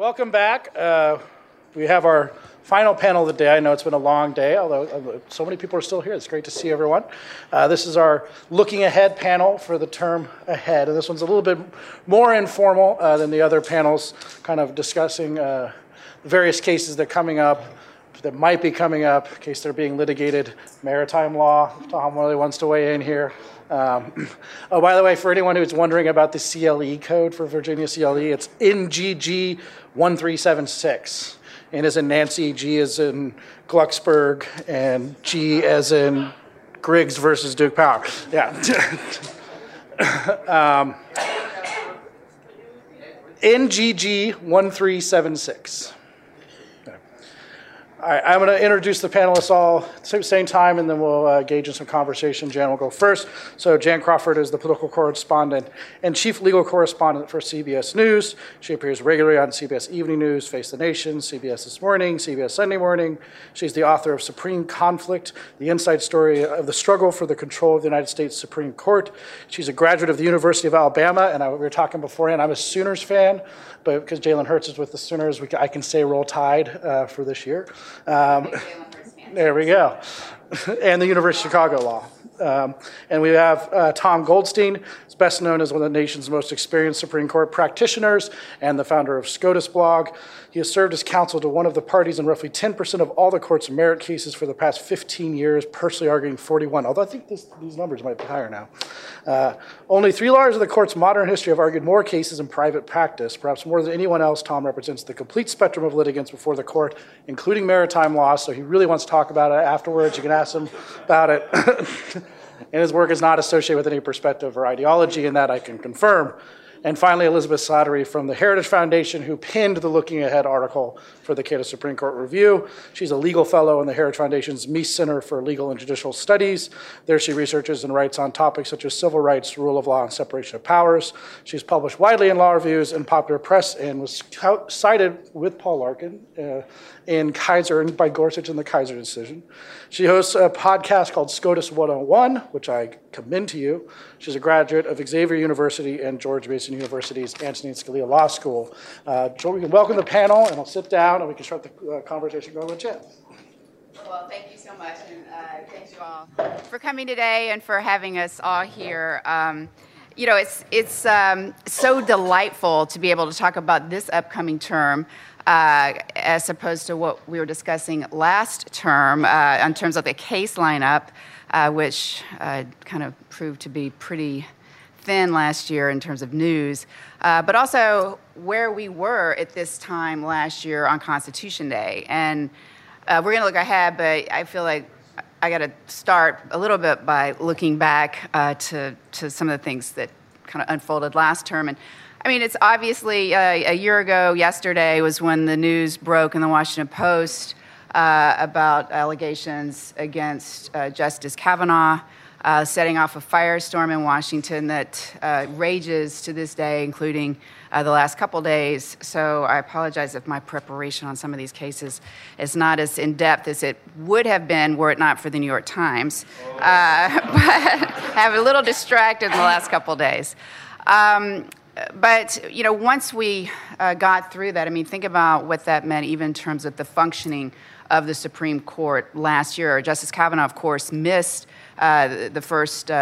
Welcome back. Uh, we have our final panel of the day. I know it's been a long day, although so many people are still here. It's great to see everyone. Uh, this is our looking ahead panel for the term ahead. And this one's a little bit more informal uh, than the other panels, kind of discussing uh, various cases that are coming up. That might be coming up in case they're being litigated. Maritime law. Tom really wants to weigh in here. Um, oh, by the way, for anyone who's wondering about the CLE code for Virginia CLE, it's NGG 1376. N as in Nancy, G as in Glucksberg, and G as in Griggs versus Duke Power. Yeah. um, NGG 1376. All right, I'm going to introduce the panelists all at the same time, and then we'll uh, engage in some conversation. Jan will go first. So, Jan Crawford is the political correspondent and chief legal correspondent for CBS News. She appears regularly on CBS Evening News, Face the Nation, CBS This Morning, CBS Sunday Morning. She's the author of Supreme Conflict, the inside story of the struggle for the control of the United States Supreme Court. She's a graduate of the University of Alabama, and I, we were talking beforehand, I'm a Sooners fan but because Jalen Hurts is with the Sooners, we, I can say roll tide uh, for this year. Um, there we go. and the University of Chicago law. Um, and we have uh, Tom Goldstein, who's best known as one of the nation's most experienced Supreme Court practitioners and the founder of SCOTUS blog. He has served as counsel to one of the parties in roughly 10% of all the court's merit cases for the past 15 years, personally arguing 41, although I think this, these numbers might be higher now. Uh, only three lawyers of the court's modern history have argued more cases in private practice. Perhaps more than anyone else, Tom represents the complete spectrum of litigants before the court, including maritime law, so he really wants to talk about it afterwards. You can ask him about it. and his work is not associated with any perspective or ideology, and that I can confirm. And finally, Elizabeth Slattery from the Heritage Foundation, who pinned the Looking Ahead article for the Cato Supreme Court Review. She's a legal fellow in the Heritage Foundation's Meese Center for Legal and Judicial Studies. There she researches and writes on topics such as civil rights, rule of law, and separation of powers. She's published widely in law reviews and popular press and was cited with Paul Larkin uh, in Kisor and by Gorsuch in the Kisor decision. She hosts a podcast called SCOTUS 101, which I commend to you. She's a graduate of Xavier University and George Mason University's Antonin Scalia Law School. Uh, we can welcome the panel, and I'll sit down we can start the uh, conversation going with Jen. Well, thank you so much, and uh, thank you all for coming today and for having us all here. Um, you know, it's it's um, so delightful to be able to talk about this upcoming term uh, as opposed to what we were discussing last term uh, in terms of the case lineup, uh, which uh, kind of proved to be pretty thin last year in terms of news, uh, but also where we were at this time last year on Constitution Day. And uh, we're going to look ahead, but I feel like I got to start a little bit by looking back to, to some of the things that kind of unfolded last term. And I mean, it's obviously uh, a year ago, yesterday was when the news broke in the Washington Post uh, about allegations against uh, Justice Kavanaugh. Uh, setting off a firestorm in Washington that uh, rages to this day, including uh, the last couple days. So I apologize if my preparation on some of these cases is not as in depth as it would have been were it not for the New York Times. but I have a little distracted in the last couple days. Um, but you know, once we uh, got through that, I mean, think about what that meant, even in terms of the functioning of the Supreme Court last year. Justice Kavanaugh, of course, missed uh, the first uh,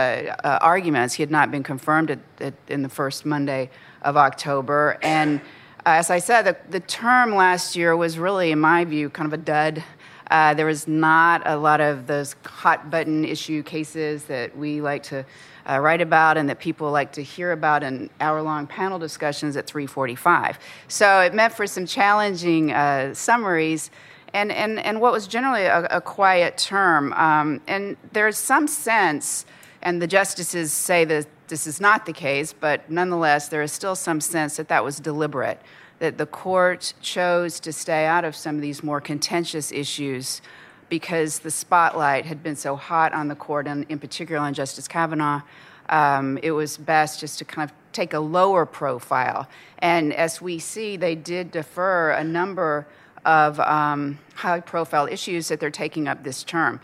uh, arguments. He had not been confirmed at, at, in the first Monday of October, and uh, as I said, the, the, term last year was really, in my view, kind of a dud. Uh, there was not a lot of those hot button issue cases that we like to write about and that people like to hear about in hour-long panel discussions at 345. So it meant for some challenging summaries and, and, and what was generally a, a quiet term. Um, and there's some sense, and the justices say that this is not the case, but nonetheless, there is still some sense that that was deliberate, that the court chose to stay out of some of these more contentious issues because the spotlight had been so hot on the court, and in particular on Justice Kavanaugh, um, it was best just to kind of take a lower profile. And as we see, they did defer a number of um, high profile issues that they're taking up this term.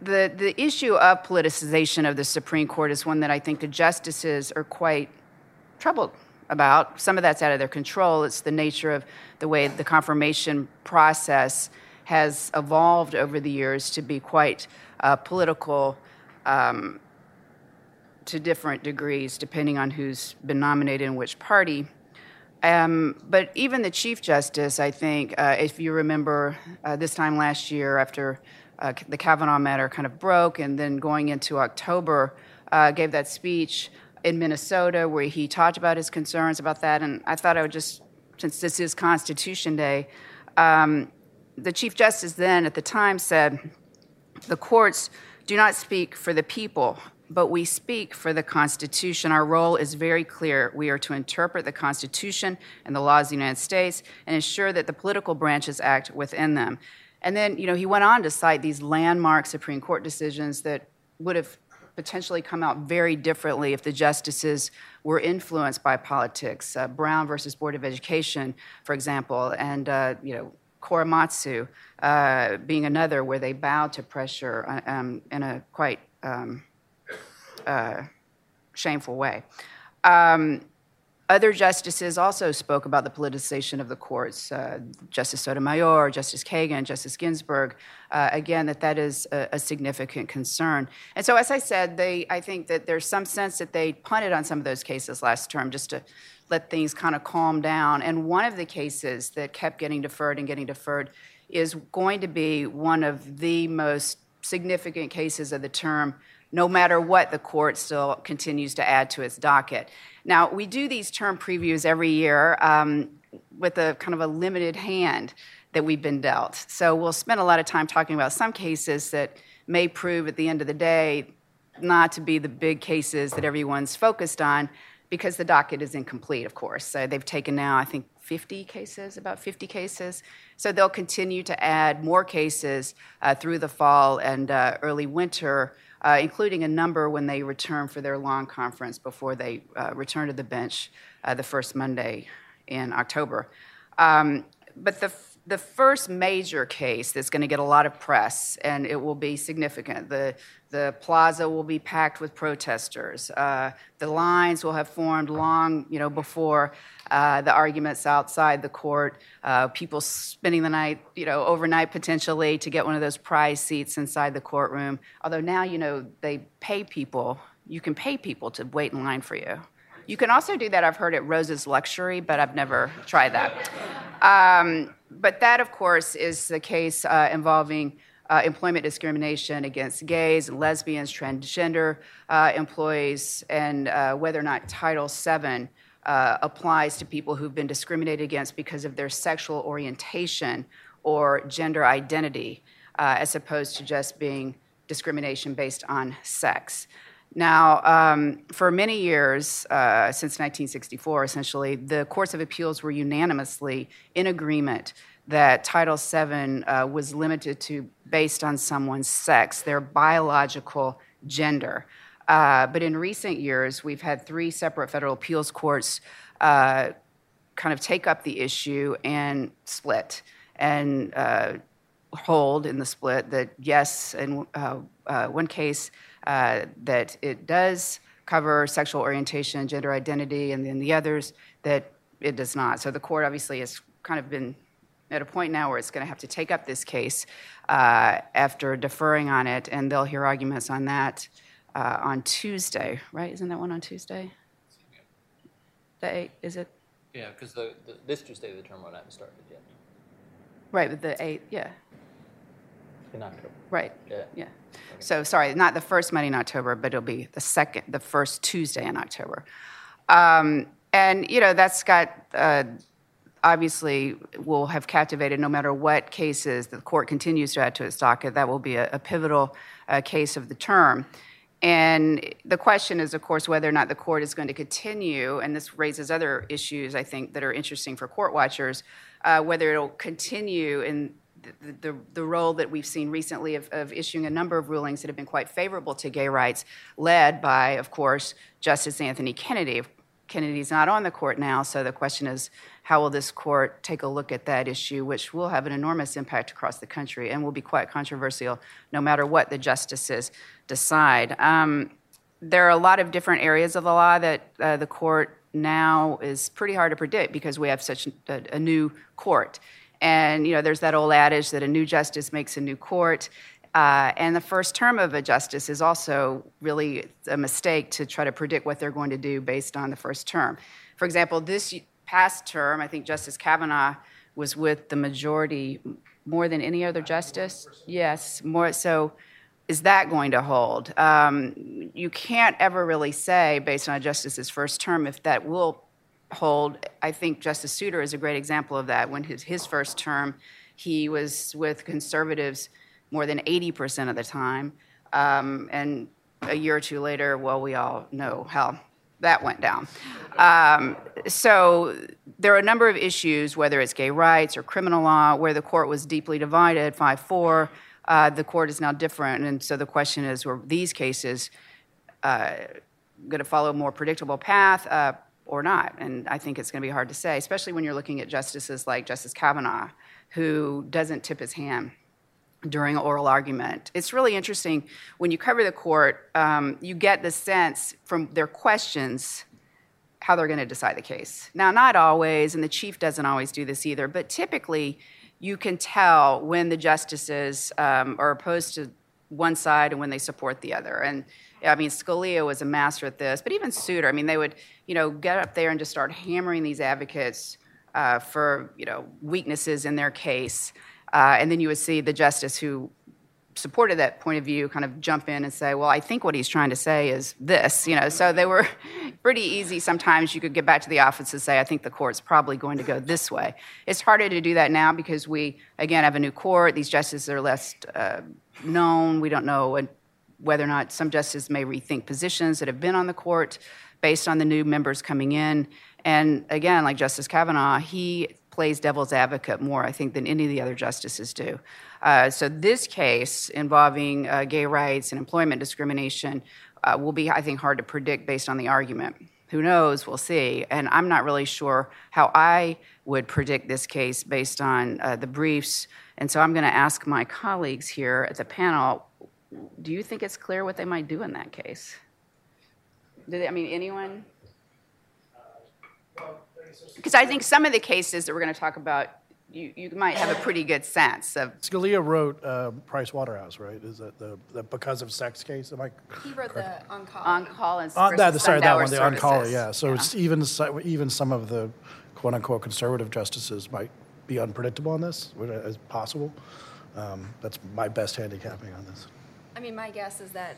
The, the issue of politicization of the Supreme Court is one that I think the justices are quite troubled about. Some of that's out of their control. It's the nature of the way the confirmation process has evolved over the years to be quite uh, political um, to different degrees, depending on who's been nominated in which party. Um, but even the Chief Justice, I think, uh, if you remember uh, this time last year after uh, the Kavanaugh matter kind of broke and then going into October, uh, gave that speech in Minnesota where he talked about his concerns about that. And I thought I would just, since this is Constitution Day, um, the Chief Justice then at the time said, the courts do not speak for the people, but we speak for the Constitution. Our role is very clear. We are to interpret the Constitution and the laws of the United States and ensure that the political branches act within them. And then, you know, he went on to cite these landmark Supreme Court decisions that would have potentially come out very differently if the justices were influenced by politics. Uh, Brown versus Board of Education, for example, and, uh, you know, Korematsu uh, being another where they bowed to pressure uh, um, in a quite um, shameful way. Um, other justices also spoke about the politicization of the courts. Uh, Justice Sotomayor, Justice Kagan, Justice Ginsburg. Uh, again, that that is a, a, significant concern. And so, as I said, they I think that there's some sense that they punted on some of those cases last term just to let things kind of calm down. And one of the cases that kept getting deferred and getting deferred is going to be one of the most significant cases of the term no matter what the court still continues to add to its docket. Now, we do these term previews every year um, with a kind of a limited hand that we've been dealt. So we'll spend a lot of time talking about some cases that may prove at the end of the day not to be the big cases that everyone's focused on because the docket is incomplete, of course. So they've taken now, I think, 50 cases, about 50 cases. So they'll continue to add more cases uh, through the fall and uh, early winter uh, including a number when they return for their long conference before they uh, return to the bench uh, the first Monday in October. Um, but the the first major case that's going to get a lot of press and it will be significant. The, the plaza will be packed with protesters. Uh, the lines will have formed long you know, before uh, the arguments outside the court. Uh, people spending the night, you know, overnight potentially to get one of those prize seats inside the courtroom. Although now, you know, they pay people, you can pay people to wait in line for you. You can also do that, I've heard, at Rose's Luxury, but I've never tried that. Um, but that, of course, is the case uh, involving uh, employment discrimination against gays, lesbians, transgender uh, employees, and uh, whether or not Title VII uh, applies to people who've been discriminated against because of their sexual orientation or gender identity, uh, as opposed to just being discrimination based on sex. Now, um, for many years, uh, since 1964, essentially, the courts of appeals were unanimously in agreement that Title VII uh, was limited to based on someone's sex, their biological gender. Uh, but in recent years, we've had three separate federal appeals courts uh, kind of take up the issue and split and uh, hold in the split that yes, in uh, one case, uh, that it does cover sexual orientation gender identity, and then the others that it does not. So the court obviously has kind of been at a point now where it's going to have to take up this case uh, after deferring on it, and they'll hear arguments on that uh, on Tuesday, right? Isn't that one on Tuesday? The eight, is it? Yeah, because the, the, this Tuesday the term won't have started yet. Right, but the eighth, yeah. In October. Right. Yeah. Yeah. So sorry, not the first Monday in October, but it'll be the second, the first Tuesday in October. Um, and you know that's got uh, obviously will have captivated no matter what cases the court continues to add to its docket. That will be a, a pivotal uh, case of the term. And the question is, of course, whether or not the court is going to continue, and this raises other issues I think that are interesting for court watchers, uh, whether it'll continue in the, the, role that we've seen recently of, of, issuing a number of rulings that have been quite favorable to gay rights, led by, of course, Justice Anthony Kennedy. Kennedy's not on the court now, so the question is how will this court take a look at that issue, which will have an enormous impact across the country and will be quite controversial no matter what the justices decide. Um, there are a lot of different areas of the law that uh, the court now is pretty hard to predict because we have such a, a new court. And, you know, there's that old adage that a new justice makes a new court. Uh, and the first term of a justice is also really a mistake to try to predict what they're going to do based on the first term. For example, this past term, I think Justice Kavanaugh was with the majority more than any other justice. Yes, more so. Is that going to hold? Um, you can't ever really say, based on a justice's first term, if that will hold. I think Justice Souter is a great example of that. When his, his first term, he was with conservatives more than 80% of the time. Um, and a year or two later, well, we all know how that went down. Um, so there are a number of issues, whether it's gay rights or criminal law, where the court was deeply divided, 5 4. Uh, the court is now different. And so the question is were these cases uh, going to follow a more predictable path uh, or not? And I think it's going to be hard to say, especially when you're looking at justices like Justice Kavanaugh, who doesn't tip his hand during an oral argument. It's really interesting when you cover the court, um, you get the sense from their questions how they're going to decide the case. Now, not always, and the chief doesn't always do this either, but typically you can tell when the justices um, are opposed to one side and when they support the other. And I mean, Scalia was a master at this, but even Souter, I mean, they would, you know, get up there and just start hammering these advocates uh, for, you know, weaknesses in their case. Uh, and then you would see the justice who supported that point of view kind of jump in and say, well, I think what he's trying to say is this, you know. So they were pretty easy. Sometimes you could get back to the office and say, I think the court's probably going to go this way. It's harder to do that now because we, again, have a new court. These justices are less uh, known. We don't know whether or not some justices may rethink positions that have been on the court based on the new members coming in. And again, like Justice Kavanaugh, he plays devil's advocate more, I think, than any of the other justices do. Uh, so this case involving uh, gay rights and employment discrimination uh, will be, I think, hard to predict based on the argument. Who knows? We'll see. And I'm not really sure how I would predict this case based on uh, the briefs. And so I'm going to ask my colleagues here at the panel do you think it's clear what they might do in that case? They, I mean, anyone? Because I think some of the cases that we're going to talk about, you, you might have a pretty good sense of. Scalia wrote uh, Price Waterhouse, right? Is that the, the because of sex case? Am I? He wrote the Oncale. On call and Uh, that, sorry, that one, the Oncale. Yeah. So it's even even some of the quote unquote conservative justices might be unpredictable on this, which is possible. Um, that's my best handicapping on this. I mean, my guess is that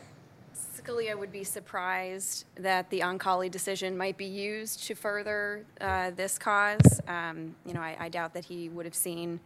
Scalia would be surprised that the Oncale decision might be used to further uh, this cause. Um, you know, I, I doubt that he would have seen.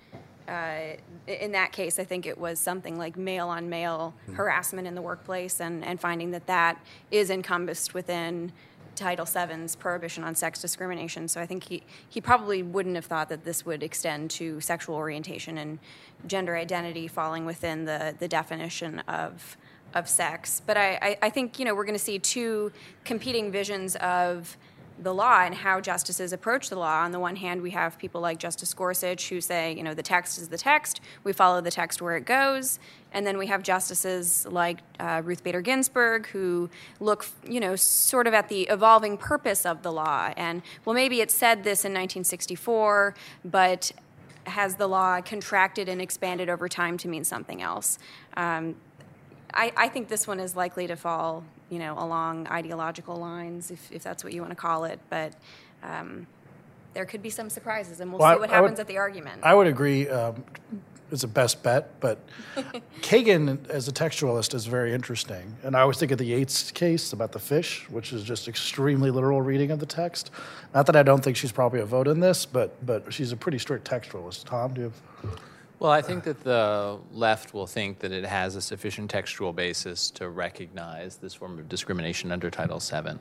Uh, in that case, I think it was something like male on male harassment in the workplace, and, and finding that that is encompassed within Title VII's prohibition on sex discrimination. So I think he, he probably wouldn't have thought that this would extend to sexual orientation and gender identity falling within the, the definition of, of sex. But I, I, I think, you know, we're going to see two competing visions of the law and how justices approach the law. On the one hand, we have people like Justice Gorsuch who say, you know, the text is the text, we follow the text where it goes. And then we have justices like uh, Ruth Bader Ginsburg who look, you know, sort of at the evolving purpose of the law. And, well, maybe it said this in 1964, but has the law contracted and expanded over time to mean something else? Um, I, I, think this one is likely to fall, you know, along ideological lines, if, if that's what you want to call it. But um, there could be some surprises, and we'll, Well, see what I- I would- happens at the argument. I would agree. Um, it's a best bet, but Kagan as a textualist is very interesting. And I always think of the Yates case about the fish, which is just extremely literal reading of the text. Not that I don't think she's probably a vote in this, but but she's a pretty strict textualist. Tom, do you have? Well, I think that the left will think that it has a sufficient textual basis to recognize this form of discrimination under Title VII.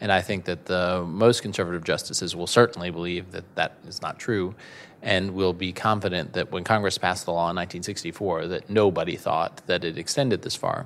And I think that the most conservative justices will certainly believe that that is not true and will be confident that when Congress passed the law in 1964 that nobody thought that it extended this far.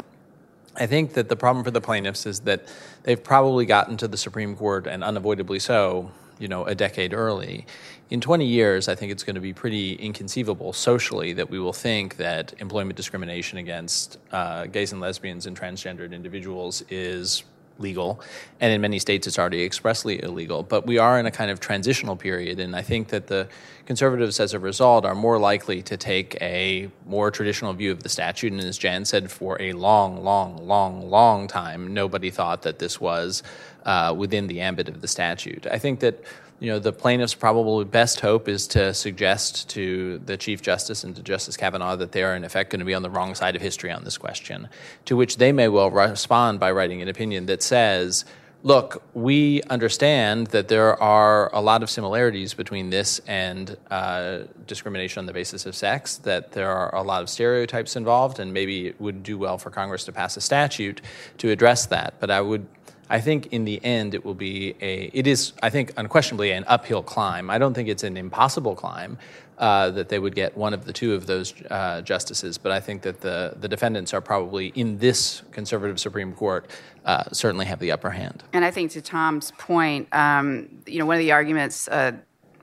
I think that the problem for the plaintiffs is that they've probably gotten to the Supreme Court and unavoidably so, you know, a decade early. In 20 years, I think it's going to be pretty inconceivable socially that we will think that employment discrimination against uh, gays and lesbians and transgendered individuals is legal, and in many states it's already expressly illegal. But we are in a kind of transitional period, and I think that the conservatives, as a result, are more likely to take a more traditional view of the statute. And as Jan said, for a long, long, long, long time, nobody thought that this was uh, within the ambit of the statute. I think that you know, the plaintiff's probably best hope is to suggest to the Chief Justice and to Justice Kavanaugh that they are, in effect, going to be on the wrong side of history on this question, to which they may well respond by writing an opinion that says, look, we understand that there are a lot of similarities between this and uh, discrimination on the basis of sex, that there are a lot of stereotypes involved, and maybe it would do well for Congress to pass a statute to address that. But I would I think in the end it will be a, it is, I think, unquestionably an uphill climb. I don't think it's an impossible climb uh, that they would get one of the two of those uh, justices, but I think that the, the defendants are probably in this conservative Supreme Court uh, certainly have the upper hand. And I think to Tom's point, um, you know, one of the arguments uh,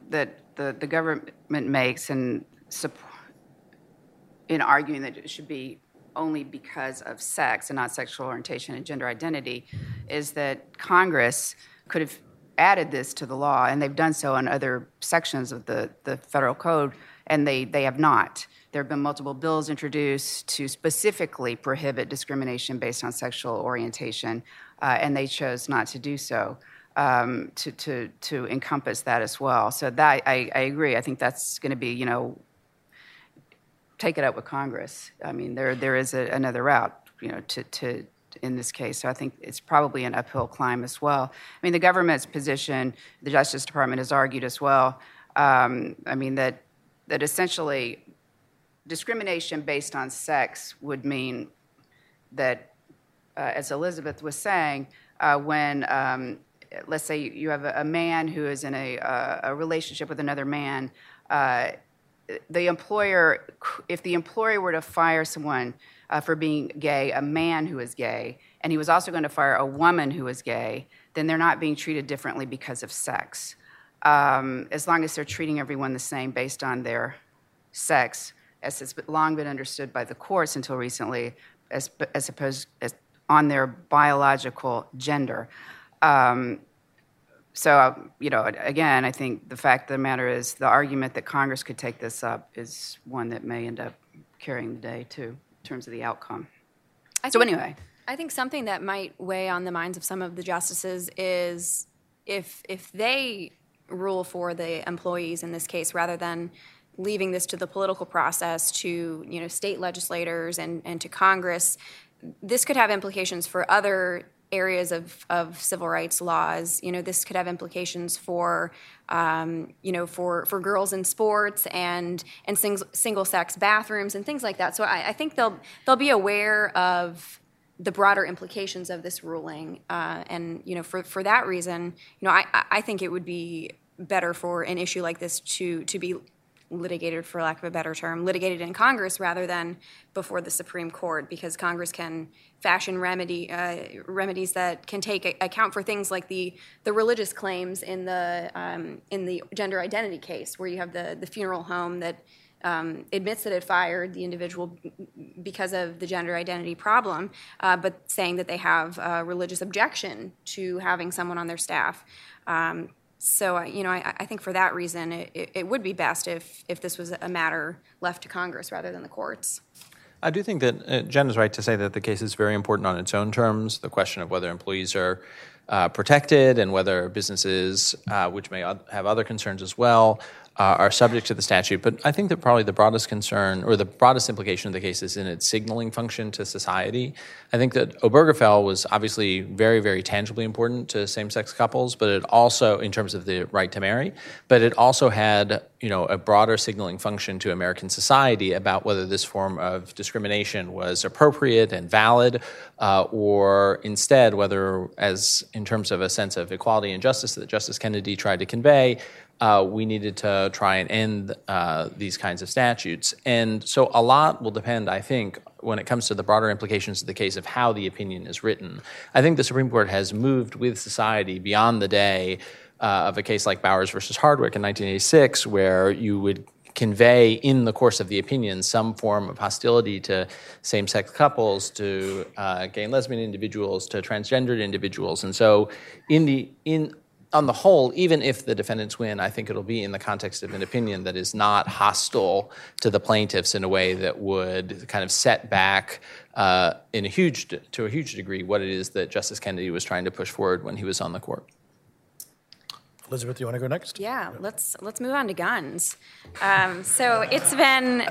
that the, the government makes in, in arguing that it should be only because of sex and not sexual orientation and gender identity is that Congress could have added this to the law, and they've done so in other sections of the, the federal code, and they, they have not. There have been multiple bills introduced to specifically prohibit discrimination based on sexual orientation, uh, and they chose not to do so. Um, to, to, to encompass that as well. So that I, I agree. I think that's going to be, you know, take it up with Congress. I mean, there there is a, another route, you know, to, to in this case. So I think it's probably an uphill climb as well. I mean, the government's position, the Justice Department has argued as well. Um, I mean that that essentially discrimination based on sex would mean that, uh, as Elizabeth was saying, uh, when um, let's say you have a, man who is in a, uh, a relationship with another man uh, the employer, if the employer were to fire someone uh, for being gay, a man who is gay, and he was also going to fire a woman who is gay, then they're not being treated differently because of sex. Um, as long as they're treating everyone the same based on their sex, as has long been understood by the courts until recently, as, as opposed as on their biological gender. Um, so, you know, again, I think the fact of the matter is the argument that Congress could take this up is one that may end up carrying the day, too, in terms of the outcome. I so, think, anyway. I think something that might weigh on the minds of some of the justices is if, if they rule for the employees in this case rather than leaving this to the political process to you know state legislators and, and to congress this could have implications for other areas of, of civil rights laws. You know, this could have implications for, um, you know, for, for girls in sports and and sing, single sex bathrooms and things like that. So I, I, think they'll they'll be aware of the broader implications of this ruling, uh, and you know, for for that reason, you know, I I think it would be better for an issue like this to to be litigated, for lack of a better term, litigated in Congress rather than before the Supreme Court, because Congress can fashion remedy uh, remedies that can take account for things like the the religious claims in the um, in the gender identity case, where you have the the funeral home that. Um, admits that it fired the individual because of the gender identity problem, uh, but saying that they have a religious objection to having someone on their staff. Um, so, you know, I, I, think for that reason, it, it, would be best if, if this was a matter left to Congress rather than the courts. I do think that uh, Jen is right to say that the case is very important on its own terms. The question of whether employees are uh, protected and whether businesses, uh, which may have other concerns as well, uh, are subject to the statute. But I think that probably the broadest concern or the broadest implication of the case is in its signaling function to society. I think that Obergefell was obviously very, very tangibly important to same-sex couples, but it also, in terms of the right to marry, but it also had, you know, a broader signaling function to American society about whether this form of discrimination was appropriate and valid, uh, or instead whether, as in terms of a sense of equality and justice that Justice Kennedy tried to convey, uh, we needed to try and end uh, these kinds of statutes. And so a lot will depend, I think, when it comes to the broader implications of the case of how the opinion is written. I think the Supreme Court has moved with society beyond the day uh, of a case like Bowers versus Hardwick in 1986, where you would convey in the course of the opinion some form of hostility to same-sex couples, to uh, gay and lesbian individuals, to transgendered individuals, and so in the in on the whole, even if the defendants win, I think it'll be in the context of an opinion that is not hostile to the plaintiffs in a way that would kind of set back uh, in a huge to a huge degree what it is that Justice Kennedy was trying to push forward when he was on the court. Elizabeth, do you want to go next? Yeah, let's let's move on to guns. Um, so it's been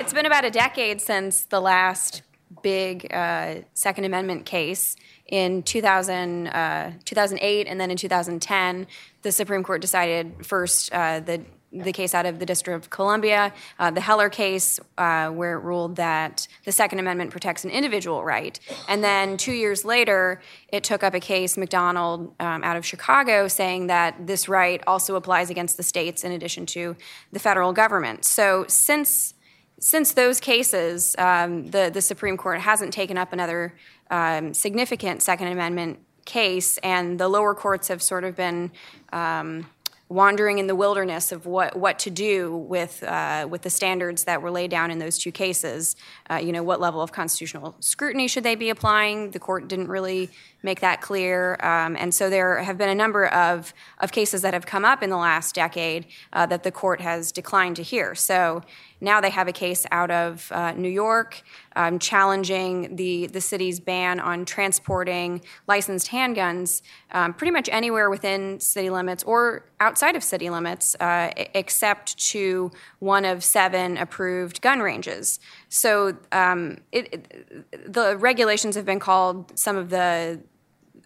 it's been about a decade since the last big uh, Second Amendment case. In 2000, uh, 2008 and then in 2010, the Supreme Court decided first uh, the the case out of the District of Columbia, uh, the Heller case, uh, where it ruled that the Second Amendment protects an individual right. And then two years later, it took up a case, McDonald, um, out of Chicago, saying that this right also applies against the states in addition to the federal government. So since since those cases, um, the the Supreme Court hasn't taken up another um, significant Second Amendment case, and the lower courts have sort of been um, wandering in the wilderness of what, what to do with, uh, with the standards that were laid down in those two cases. Uh, you know, what level of constitutional scrutiny should they be applying? The court didn't really make that clear. Um, and so there have been a number of, of cases that have come up in the last decade uh, that the court has declined to hear. So now they have a case out of uh, New York um, challenging the, the city's ban on transporting licensed handguns um, pretty much anywhere within city limits or outside of city limits, uh, except to one of seven approved gun ranges. So um, it, it, the regulations have been called some of the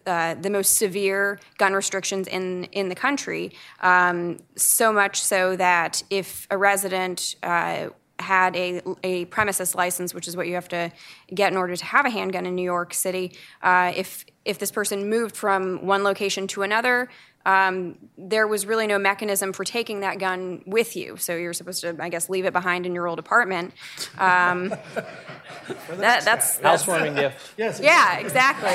uh, the most severe gun restrictions in in the country. Um, so much so that if a resident uh, had a, a premises license, which is what you have to get in order to have a handgun in New York City, uh, if if this person moved from one location to another, um, there was really no mechanism for taking that gun with you. So you're supposed to, I guess, leave it behind in your old apartment. Um, that, that's, housewarming gift. Yes. yeah, exactly.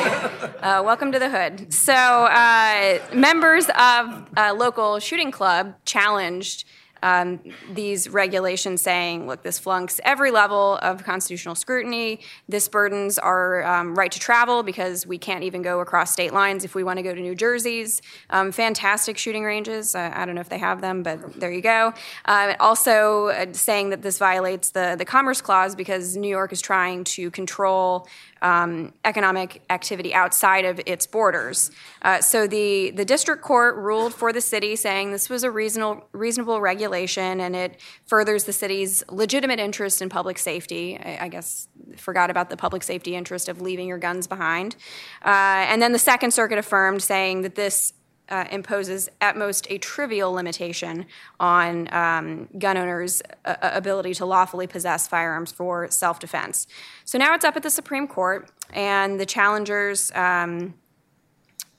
Uh, welcome to the hood. So, uh, members of a local shooting club challenged um, these regulations saying, look, this flunks every level of constitutional scrutiny. This burdens our um, right to travel because we can't even go across state lines if we want to go to New Jersey's um, fantastic shooting ranges. Uh, I don't know if they have them, but there you go. Uh, also, uh, saying that this violates the, the Commerce Clause because New York is trying to control um, economic activity outside of its borders. Uh, so the, the district court ruled for the city saying this was a reasonable, reasonable regulation and it furthers the city's legitimate interest in public safety. I, I guess forgot about the public safety interest of leaving your guns behind. Uh, and then the Second Circuit affirmed saying that this uh, imposes at most a trivial limitation on um, gun owners' uh, ability to lawfully possess firearms for self defense. So now it's up at the Supreme Court, and the challengers. Um,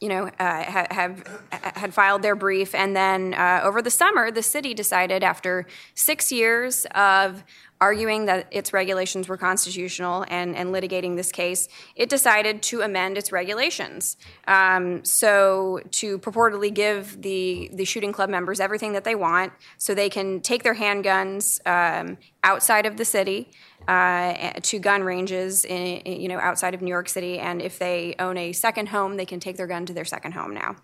you know, uh, have, have, had filed their brief, and then uh, over the summer, the city decided, after six years of arguing that its regulations were constitutional and, and litigating this case, it decided to amend its regulations. Um, so, to purportedly give the, the shooting club members everything that they want so they can take their handguns um, outside of the city. Uh, to gun ranges, in, you know, outside of New York City, and if they own a second home, they can take their gun to their second home now.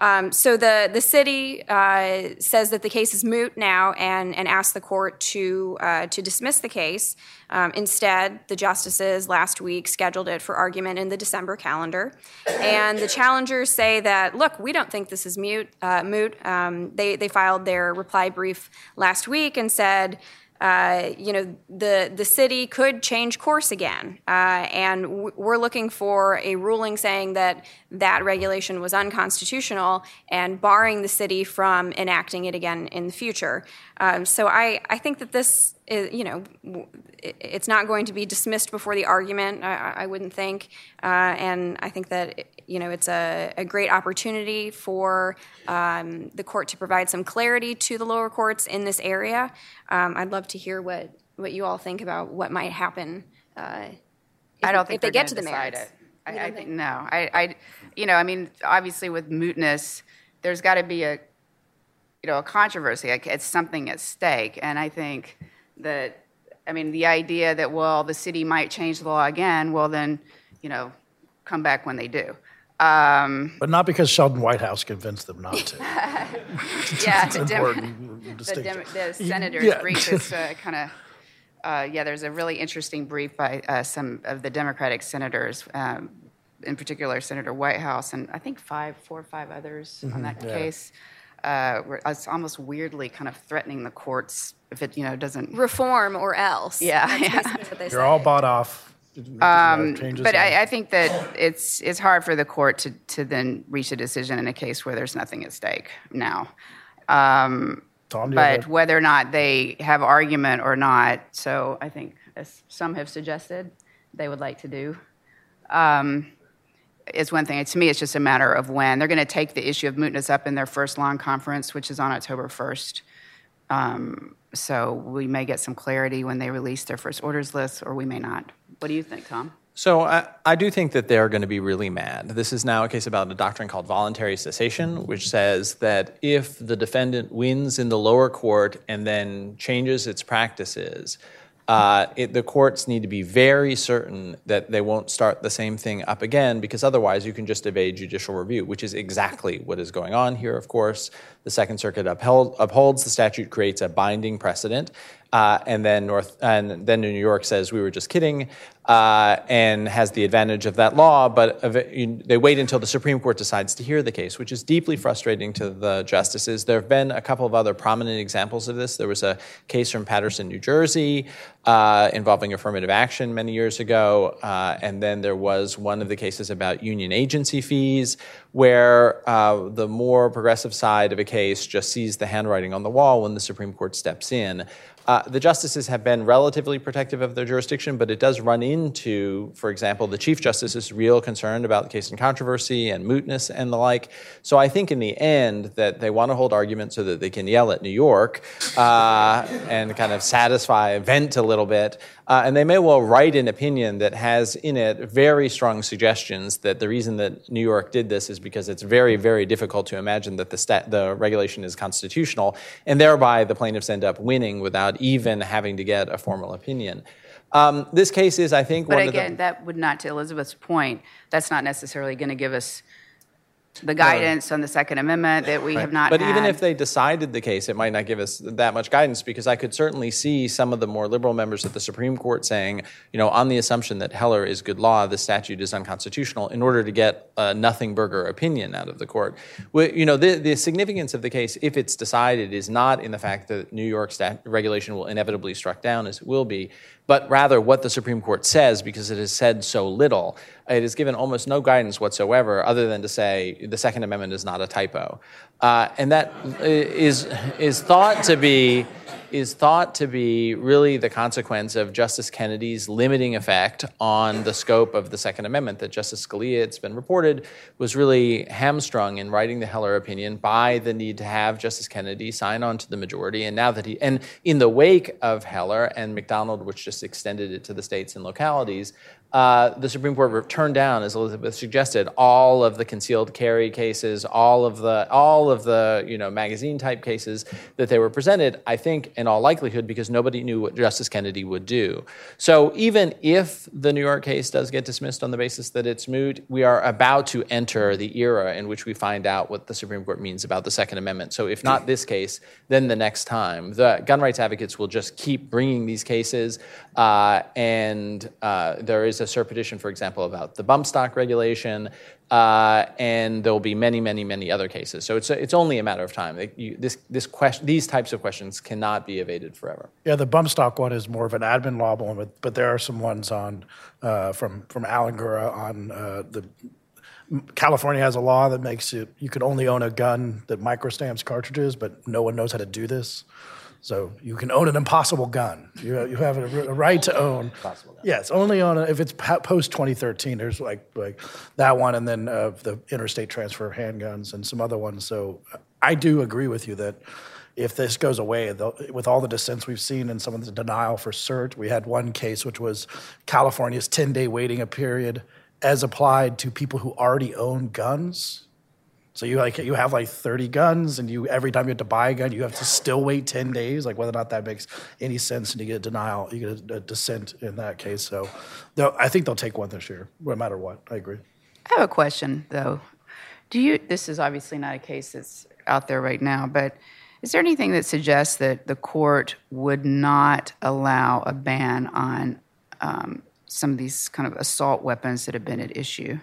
Um, so the, the city uh, says that the case is moot now and, and asks the court to, uh, to dismiss the case. Um, instead, the justices last week scheduled it for argument in the December calendar. And the challengers say that, look, we don't think this is mute, uh, moot. Um, they, they filed their reply brief last week and said, uh, you know, the, the city could change course again. Uh, and w- we're looking for a ruling saying that that regulation was unconstitutional and barring the city from enacting it again in the future. Um, so I, I think that this is, you know, it's not going to be dismissed before the argument, I, I wouldn't think. Uh, and I think that, you know, it's a, a great opportunity for um, the court to provide some clarity to the lower courts in this area. Um, I'd love to hear what, what you all think about what might happen. Uh, if, I don't think if they get to the merits. it. I, I think no. I, I, you know, I mean, obviously with mootness, there's got to be a you know, a controversy. It's something at stake, and I think that, I mean, the idea that well, the city might change the law again. Well, then, you know, come back when they do. Um, But not because Sheldon Whitehouse convinced them not to. yeah, the, Dem- the. Dem- the senator's Yeah. brief is uh, kind of. Uh, yeah, there's a really interesting brief by uh, some of the Democratic senators, um, in particular Senator Whitehouse, and I think five, four or five others on that case. Uh, where it's almost weirdly kind of threatening the courts if it, you know, doesn't. Reform or else. Yeah, yeah. what they You're all bought off. Um, But I, I think that it's it's hard for the court to to then reach a decision in a case where there's nothing at stake now. Um, Tom, do you have but whether or not they have argument or not, so I think as some have suggested they would like to do, um, is one thing. To me, it's just a matter of when they're going to take the issue of mootness up in their first long conference, which is on October 1st. Um, so we may get some clarity when they release their first orders list, or we may not. What do you think, Tom? So I, I do think that they're going to be really mad. This is now a case about a doctrine called voluntary cessation, which says that if the defendant wins in the lower court and then changes its practices, uh, it, the courts need to be very certain that they won't start the same thing up again, because otherwise you can just evade judicial review, which is exactly what is going on here. Of course, the Second Circuit upheld, upholds the statute, creates a binding precedent, uh, and then North and then New York says we were just kidding, uh, and has the advantage of that law. But they wait until the Supreme Court decides to hear the case, which is deeply frustrating to the justices. There have been a couple of other prominent examples of this. There was a case from Paterson, New Jersey, uh, involving affirmative action many years ago, uh, and then there was one of the cases about union agency fees, where uh, the more progressive side of a case just sees the handwriting on the wall when the Supreme Court steps in. Uh, the justices have been relatively protective of their jurisdiction, but it does run into, for example, the Chief Justice's real concern about the case in controversy and mootness and the like. So I think in the end that they want to hold arguments so that they can yell at New York uh, and kind of satisfy, vent a little bit. Uh, and they may well write an opinion that has in it very strong suggestions that the reason that New York did this is because it's very, very difficult to imagine that the, stat- the regulation is constitutional, and thereby the plaintiffs end up winning without even having to get a formal opinion. Um, this case is, I think, But one again, of the. that would not, to Elizabeth's point, that's not necessarily going to give us the guidance on the Second Amendment that we have not But even if they decided the case, it might not give us that much guidance because I could certainly see some of the more liberal members of the Supreme Court saying, you know, on the assumption that Heller is good law, the statute is unconstitutional in order to get a nothing burger opinion out of the court. Well, You know, the, the significance of the case, if it's decided, is not in the fact that New York stat- regulation will inevitably struck down as it will be, but rather what the Supreme Court says because it has said so little. It has given almost no guidance whatsoever other than to say the Second Amendment is not a typo. Uh, and that is, is thought to be is thought to be really the consequence of Justice Kennedy's limiting effect on the scope of the Second Amendment. That Justice Scalia, it's been reported, was really hamstrung in writing the Heller opinion by the need to have Justice Kennedy sign on to the majority. And now that he, and in the wake of Heller and McDonald, which just extended it to the states and localities, uh, the Supreme Court turned down, as Elizabeth suggested, all of the concealed carry cases, all of the all of the you know magazine type cases that they were presented. I think, in all likelihood, because nobody knew what Justice Kennedy would do. So even if the New York case does get dismissed on the basis that it's moot, we are about to enter the era in which we find out what the Supreme Court means about the Second Amendment. So if not this case, then the next time, the gun rights advocates will just keep bringing these cases, uh, and uh, there is a cert petition, for example, about the bump stock regulation, uh, and there will be many, many, many other cases. So it's, it's only a matter of time. Like, you, this, this question, these types of questions cannot be evaded forever. Yeah, the bump stock one is more of an admin law one, but, but there are some ones on uh, from from Alan Gura on uh, the California has a law that makes it you can only own a gun that microstamps cartridges, but no one knows how to do this. So you can own an impossible gun. You, you have a, a right to own. Possible gun. Yes, only on a, if it's post 2013. There's like like that one, and then uh, the interstate transfer of handguns and some other ones. So I do agree with you that if this goes away, with all the dissents we've seen and some of the denial for cert, we had one case which was California's 10 day waiting period as applied to people who already own guns. So you like you have like 30 guns, and you every time you have to buy a gun, you have to still wait 10 days. Like whether or not that makes any sense, and you get a denial, you get a, a dissent in that case. So, I think they'll take one this year, no matter what. I agree. I have a question, though. Do you, this is obviously not a case that's out there right now, but is there anything that suggests that the court would not allow a ban on um, some of these kind of assault weapons that have been at issue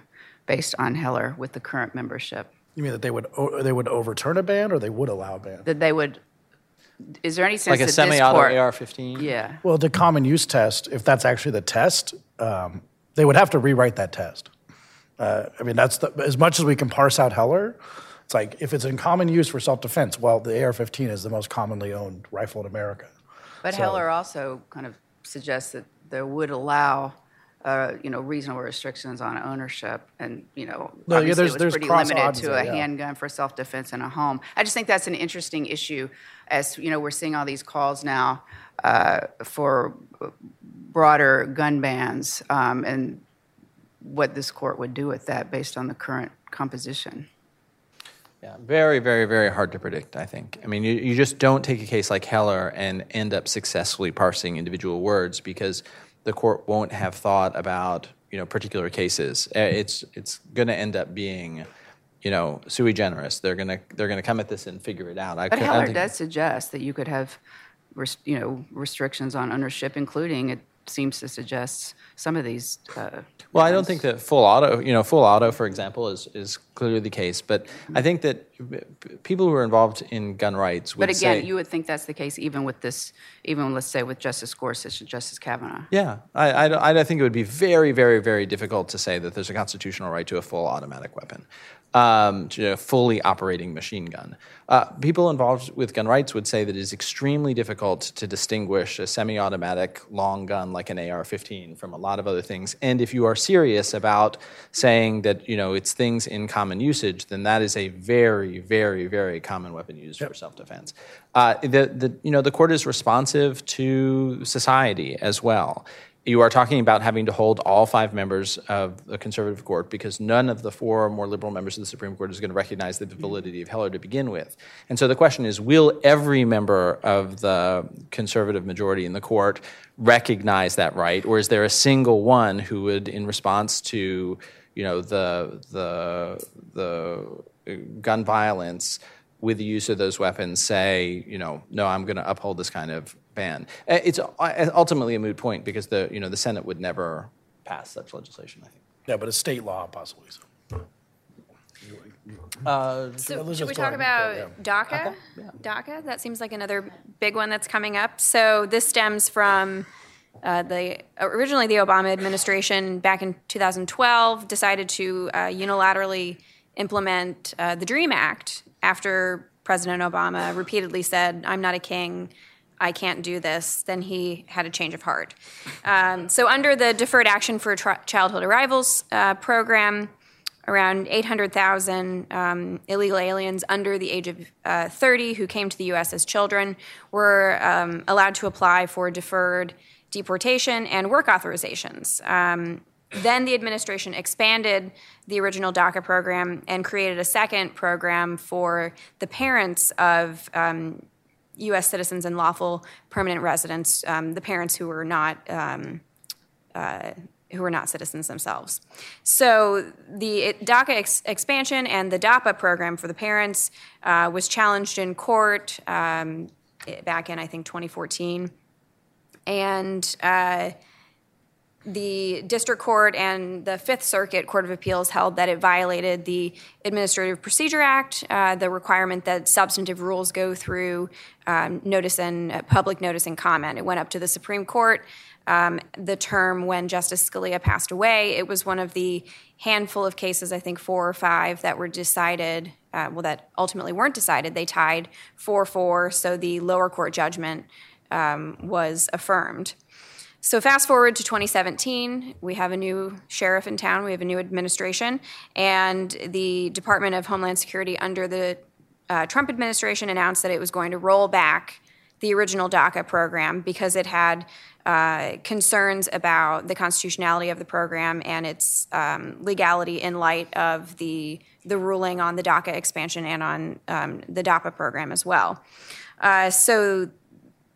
based on Heller with the current membership? You mean that they would o- they would overturn a ban, or they would allow a ban? That they would, is there any sense Like a that this semi-auto court? AR-15. Yeah. Well, the common use test, if that's actually the test, um, they would have to rewrite that test. Uh, I mean, that's the, as much as we can parse out Heller. It's like if it's in common use for self-defense, well, the AR-15 is the most commonly owned rifle in America. But Heller also kind of suggests that they would allow, uh, you know, reasonable restrictions on ownership, and you know, No, yeah, there's- it was there's pretty limited to a yeah. handgun for self-defense in a home. I just think that's an interesting issue, as you know, we're seeing all these calls now uh, for broader gun bans, um, and what this court would do with that based on the current composition. Yeah, very, very, very hard to predict, I think. I mean, you, you just don't take a case like Heller and end up successfully parsing individual words because the court won't have thought about, you know, particular cases. Uh, It's, it's going to end up being, you know, sui generis. They're going to, they're going to come at this and figure it out. I But Heller does suggest that you could have, you know, restrictions on ownership, including it seems to suggest some of these. Uh, Well, I don't think that full auto, you know, full auto, for example, is, is clearly the case. But I think that people who are involved in gun rights would say. But again, say, you would think that's the case even with this, even let's say with Justice Gorsuch and Justice Kavanaugh. Yeah, I, I, I think it would be very, very, very difficult to say that there's a constitutional right to a full automatic weapon, um, to a fully operating machine gun. Uh, people involved with gun rights would say that it is extremely difficult to distinguish a semi automatic long gun like an AR 15 from a lot of other things. And if you are serious about saying that you know it's things in common usage, then that is a very, very, very common weapon used for self defense. Uh, the, the, you know, the court is responsive to society as well. You are talking about having to hold all five members of the conservative court because none of the four more liberal members of the Supreme Court is going to recognize the validity of Heller to begin with. And so the question is will every member of the conservative majority in the court recognize that right? Or is there a single one who would, in response to you know, the, the, the gun violence, with the use of those weapons say, you know, no, I'm going to uphold this kind of ban. Uh, It's uh, ultimately a moot point because the, you know, the Senate would never pass such legislation, I think. Yeah, but it's state law possibly. So. So let's should we talk ahead and about go, DACA? DACA, that seems like another big one that's coming up. So this stems from uh, the, originally the Obama administration back in 2012 decided to uh, unilaterally implement uh, the DREAM Act after President Obama repeatedly said, I'm not a king, I can't do this, then he had a change of heart. Um, so, under the Deferred Action for Tri- Childhood Arrivals uh, program, around 800,000 um, illegal aliens under the age of uh, 30 who came to the U.S. as children were um, allowed to apply for deferred deportation and work authorizations. Um, then the administration expanded the original DACA program and created a second program for the parents of um, U.S. citizens and lawful permanent residents, um, the parents who were not um, uh, who were not citizens themselves. So the DACA ex- expansion and the DAPA program for the parents uh, was challenged in court um, back in I think 2014, and. Uh, the district court and the Fifth Circuit Court of Appeals held that it violated the Administrative Procedure Act, uh, the requirement that substantive rules go through um, notice and uh, public notice and comment. It went up to the Supreme Court. Um, the term when Justice Scalia passed away, it was one of the handful of cases, I think four or five, that were decided. Uh, well, that ultimately weren't decided. They tied 4 4, so the lower court judgment um, was affirmed. So fast forward to 2017, we have a new sheriff in town, we have a new administration, and the Department of Homeland Security under the uh, Trump administration announced that it was going to roll back the original DACA program because it had uh, concerns about the constitutionality of the program and its um, legality in light of the the ruling on the DACA expansion and on um, the DAPA program as well. Uh, so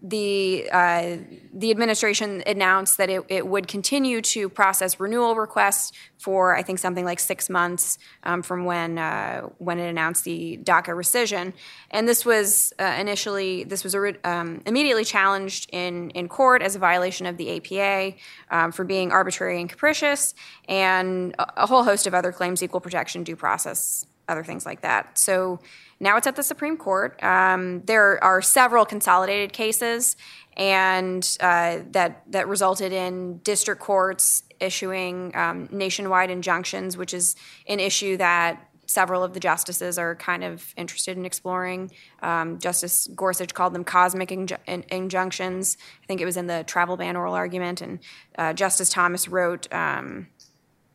the uh, the administration announced that it, it would continue to process renewal requests for I think something like six months um, from when uh, when it announced the DACA rescission, and this was uh, initially this was um, immediately challenged in in court as a violation of the APA um, for being arbitrary and capricious, and a, a whole host of other claims, equal protection, due process, other things like that. So now it's at the Supreme Court. Um, there are several consolidated cases, and uh, that that resulted in district courts issuing um, nationwide injunctions, which is an issue that several of the justices are kind of interested in exploring. Um, Justice Gorsuch called them cosmic inju- injunctions. I think it was in the travel ban oral argument, and uh, Justice Thomas wrote. Um,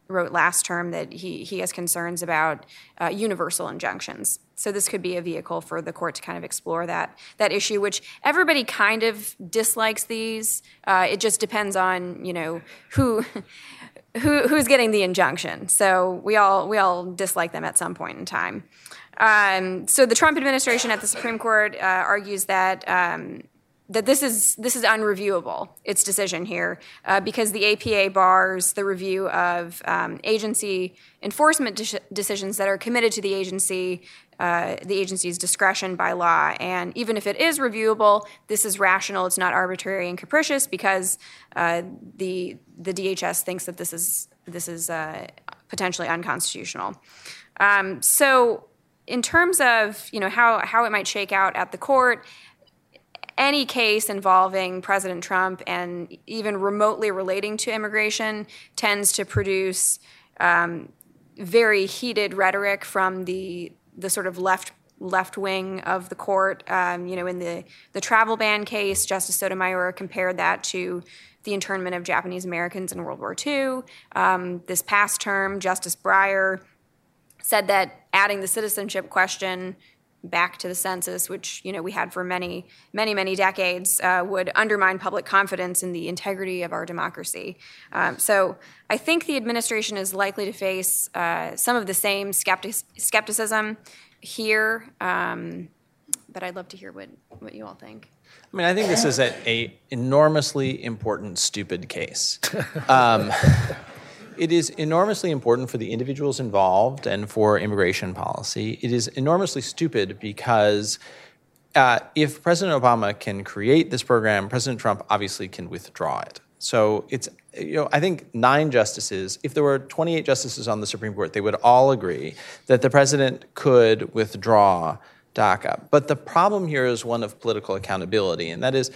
wrote last term that he, he has concerns about uh, universal injunctions. So this could be a vehicle for the court to kind of explore that that issue, which everybody kind of dislikes these. Uh, it just depends on you know who. Who, who's getting the injunction? So we all we all dislike them at some point in time. Um, so the Trump administration at the Supreme Court uh, argues that um, that this is this is unreviewable its decision here uh, because the APA bars the review of um, agency enforcement de- decisions that are committed to the agency uh, the agency's discretion by law. And even if it is reviewable this is rational it's not arbitrary and capricious because uh, the the DHS thinks that this is this is uh, potentially unconstitutional. Um, so in terms of you know how how it might shake out at the court any case involving President Trump and even remotely relating to immigration tends to produce um, very heated rhetoric from the the sort of left left wing of the court. Um, you know, in the the travel ban case, Justice Sotomayor compared that to the internment of Japanese Americans in World War II. Um, this past term, Justice Breyer said that adding the citizenship question back to the census, which you know we had for many, many, many decades, uh, would undermine public confidence in the integrity of our democracy. Um, so I think the administration is likely to face uh, some of the same skeptic- skepticism here. Um, but I'd love to hear what, what you all think. I mean, I think this is a, a enormously important, stupid case. Um, it is enormously important for the individuals involved and for immigration policy. It is enormously stupid because uh, if President Obama can create this program, President Trump obviously can withdraw it. So it's, you know, I think nine justices, if there were 28 justices on the Supreme Court, they would all agree that the president could withdraw DACA. But the problem here is one of political accountability, and that is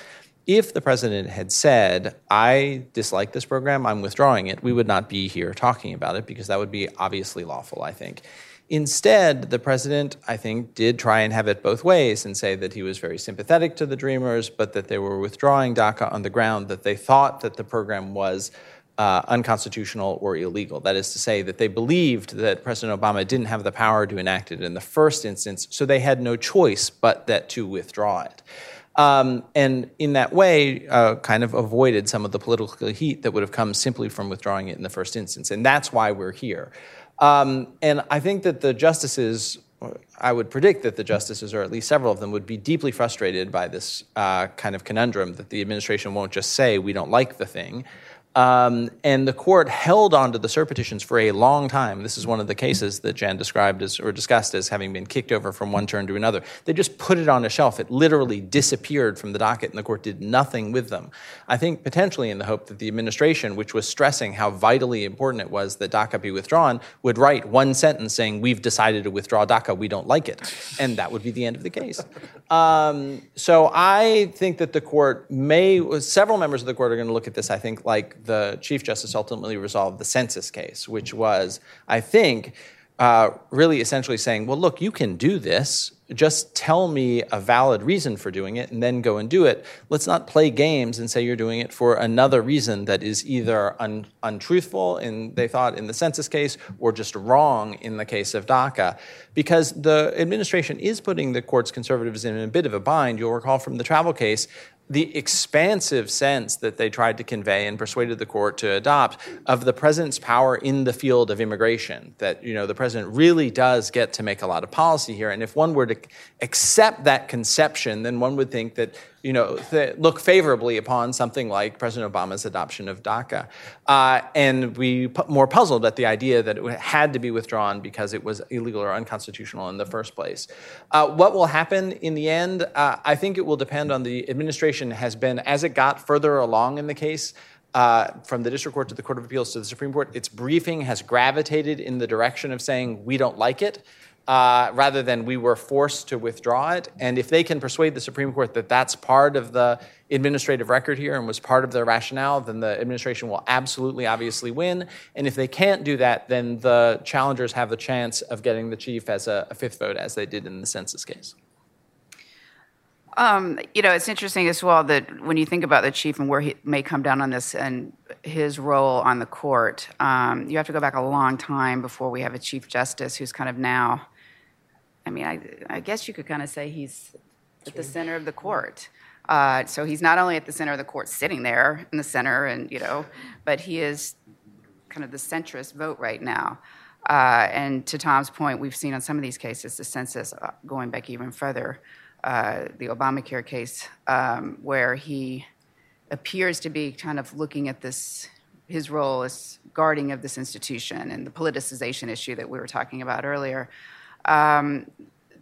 if the president had said, I dislike this program, I'm withdrawing it, we would not be here talking about it because that would be obviously lawful, I think. Instead, the president, I think, did try and have it both ways and say that he was very sympathetic to the Dreamers, but that they were withdrawing DACA on the ground that they thought that the program was uh, unconstitutional or illegal. That is to say, that they believed that President Obama didn't have the power to enact it in the first instance, so they had no choice but that to withdraw it. Um, and in that way, uh, kind of avoided some of the political heat that would have come simply from withdrawing it in the first instance. And that's why we're here. Um, and I think that the justices, I would predict that the justices, or at least several of them, would be deeply frustrated by this uh, kind of conundrum that the administration won't just say, we don't like the thing. Um, and the court held on to the cert petitions for a long time. This is one of the cases that Jan described as or discussed as having been kicked over from one turn to another. They just put it on a shelf. It literally disappeared from the docket, and the court did nothing with them. I think potentially in the hope that the administration, which was stressing how vitally important it was that DACA be withdrawn, would write one sentence saying, "We've decided to withdraw DACA. We don't like it," and that would be the end of the case. Um, so I think that the court may. Several members of the court are going to look at this. I think like the Chief Justice ultimately resolved the census case, which was, I think, uh, really essentially saying, well, look, you can do this. Just tell me a valid reason for doing it and then go and do it. Let's not play games and say you're doing it for another reason that is either un- untruthful, in, they thought, in the census case, or just wrong in the case of DACA. Because the administration is putting the court's conservatives in a bit of a bind. You'll recall from the travel case, the expansive sense that they tried to convey and persuaded the court to adopt of the president's power in the field of immigration that you know the president really does get to make a lot of policy here. And if one were to accept that conception then one would think that you know, th- look favorably upon something like President Obama's adoption of DACA. Uh, and we more puzzled at the idea that it had to be withdrawn because it was illegal or unconstitutional in the first place. Uh, what will happen in the end? Uh, I think it will depend on the administration has been, as it got further along in the case, uh, from the district court to the court of appeals to the supreme court its briefing has gravitated in the direction of saying we don't like it uh, rather than we were forced to withdraw it. And if they can persuade the Supreme Court that that's part of the administrative record here and was part of their rationale, then the administration will absolutely, obviously win. And if they can't do that, then the challengers have the chance of getting the chief as a, a fifth vote, as they did in the census case. Um, you know, it's interesting as well that when you think about the chief and where he may come down on this and his role on the court, um, you have to go back a long time before we have a chief justice who's kind of now. I mean, I, I guess you could kind of say he's at the center of the court. Uh, so he's not only at the center of the court, sitting there in the center, and you know, but he is kind of the centrist vote right now. Uh, and to Tom's point, we've seen on some of these cases the census uh, going back even further uh, the Obamacare case, um, where he appears to be kind of looking at this, his role as guarding of this institution and the politicization issue that we were talking about earlier. Um,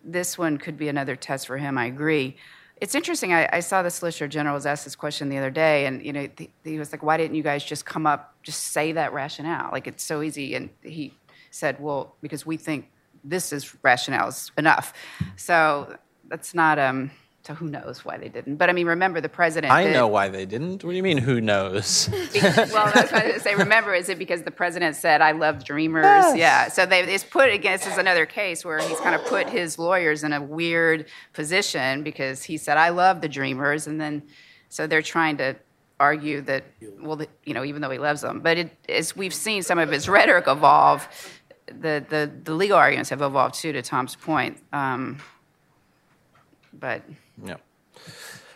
this one could be another test for him. I agree. It's interesting. I, I, saw the Solicitor General was asked this question the other day, and you know, he was like, "Why didn't you guys just come up, just say that rationale? Like it's so easy." And he said, "Well, because we think this is rationale is enough." So that's not um so who knows why they didn't? But I mean, remember the president. I did, know why they didn't. What do you mean? Who knows? well, that's what I say. Remember, is it because the president said, "I love Dreamers"? Yes. Yeah. So they it's put against. This is another case where he's kind of put his lawyers in a weird position because he said, "I love the Dreamers," and then so they're trying to argue that well, you know, even though he loves them, but it, as we've seen some of his rhetoric evolve, the the, the legal arguments have evolved too. To Tom's point. Um, but yeah.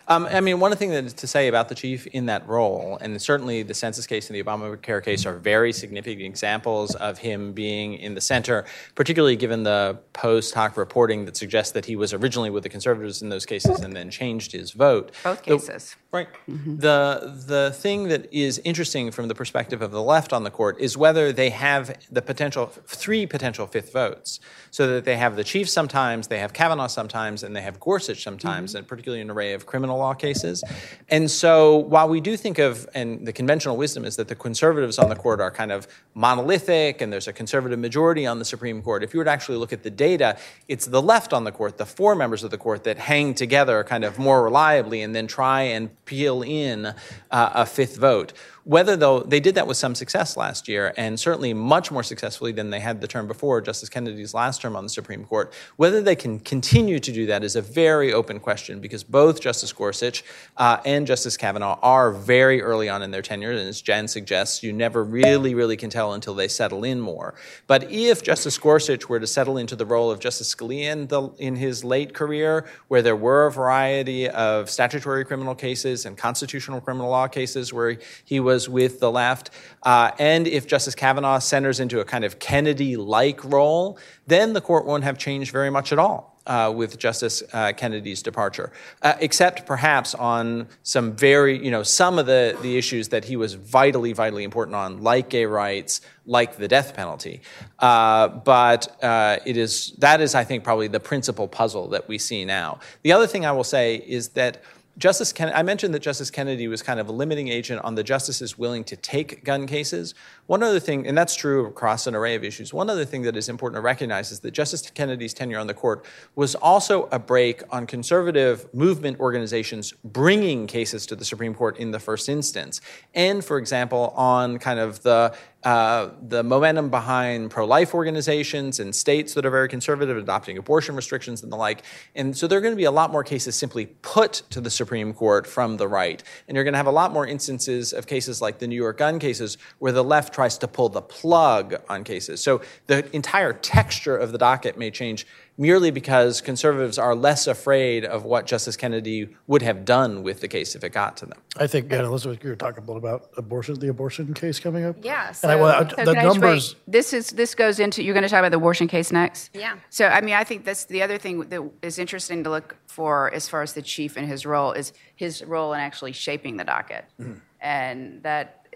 Um, I mean, one thing that to say about the chief in that role, and certainly the census case and the Obamacare case are very significant examples of him being in the center, particularly given the post hoc reporting that suggests that he was originally with the conservatives in those cases and then changed his vote. Both cases. The, right. Mm-hmm. The the thing that is interesting from the perspective of the left on the court is whether they have the potential three potential fifth votes, so that they have the chief sometimes, they have Kavanaugh sometimes, and they have Gorsuch sometimes, mm-hmm. and particularly an array of criminal criminal law cases. And so while we do think of, and the conventional wisdom is that the conservatives on the court are kind of monolithic and there's a conservative majority on the Supreme Court, if you were to actually look at the data, it's the left on the court, the four members of the court that hang together kind of more reliably and then try and peel in uh, a fifth vote. Whether, though, they did that with some success last year, and certainly much more successfully than they had the term before, Justice Kennedy's last term on the Supreme Court, whether they can continue to do that is a very open question because both Justice Gorsuch uh, and Justice Kavanaugh are very early on in their tenure, and as Jan suggests, you never really, really can tell until they settle in more. But if Justice Gorsuch were to settle into the role of Justice Scalia in, the, in his late career, where there were a variety of statutory criminal cases and constitutional criminal law cases where he was was with the left, uh, and if Justice Kavanaugh centers into a kind of Kennedy like role, then the court won't have changed very much at all. Uh, with Justice uh, Kennedy's departure, uh, except perhaps on some very, you know, some of the, the issues that he was vitally, vitally important on, like gay rights, like the death penalty. Uh, but uh, it is that is, I think, probably the principal puzzle that we see now. The other thing I will say is that Justice Kennedy, I mentioned that Justice Kennedy was kind of a limiting agent on the justices willing to take gun cases. One other thing, and that's true across an array of issues, one other thing that is important to recognize is that Justice Kennedy's tenure on the court was also a break on conservative movement organizations bringing cases to the Supreme Court in the first instance. And, for example, on kind of the uh, the momentum behind pro life organizations and states that are very conservative, adopting abortion restrictions and the like. And so there are going to be a lot more cases simply put to the Supreme Court from the right. And you're going to have a lot more instances of cases like the New York gun cases where the left tries to pull the plug on cases. So the entire texture of the docket may change merely because conservatives are less afraid of what Justice Kennedy would have done with the case if it got to them. I think, yeah, Elizabeth, you were talking a little about abortion, the abortion case coming up. Yeah, And I, well, so- So the can wait? numbers. This is, this goes into, you're going to talk about the abortion case next? Yeah. So, I mean, I think that's the other thing that is interesting to look for as far as the chief and his role is his role in actually shaping the docket. Mm-hmm. And that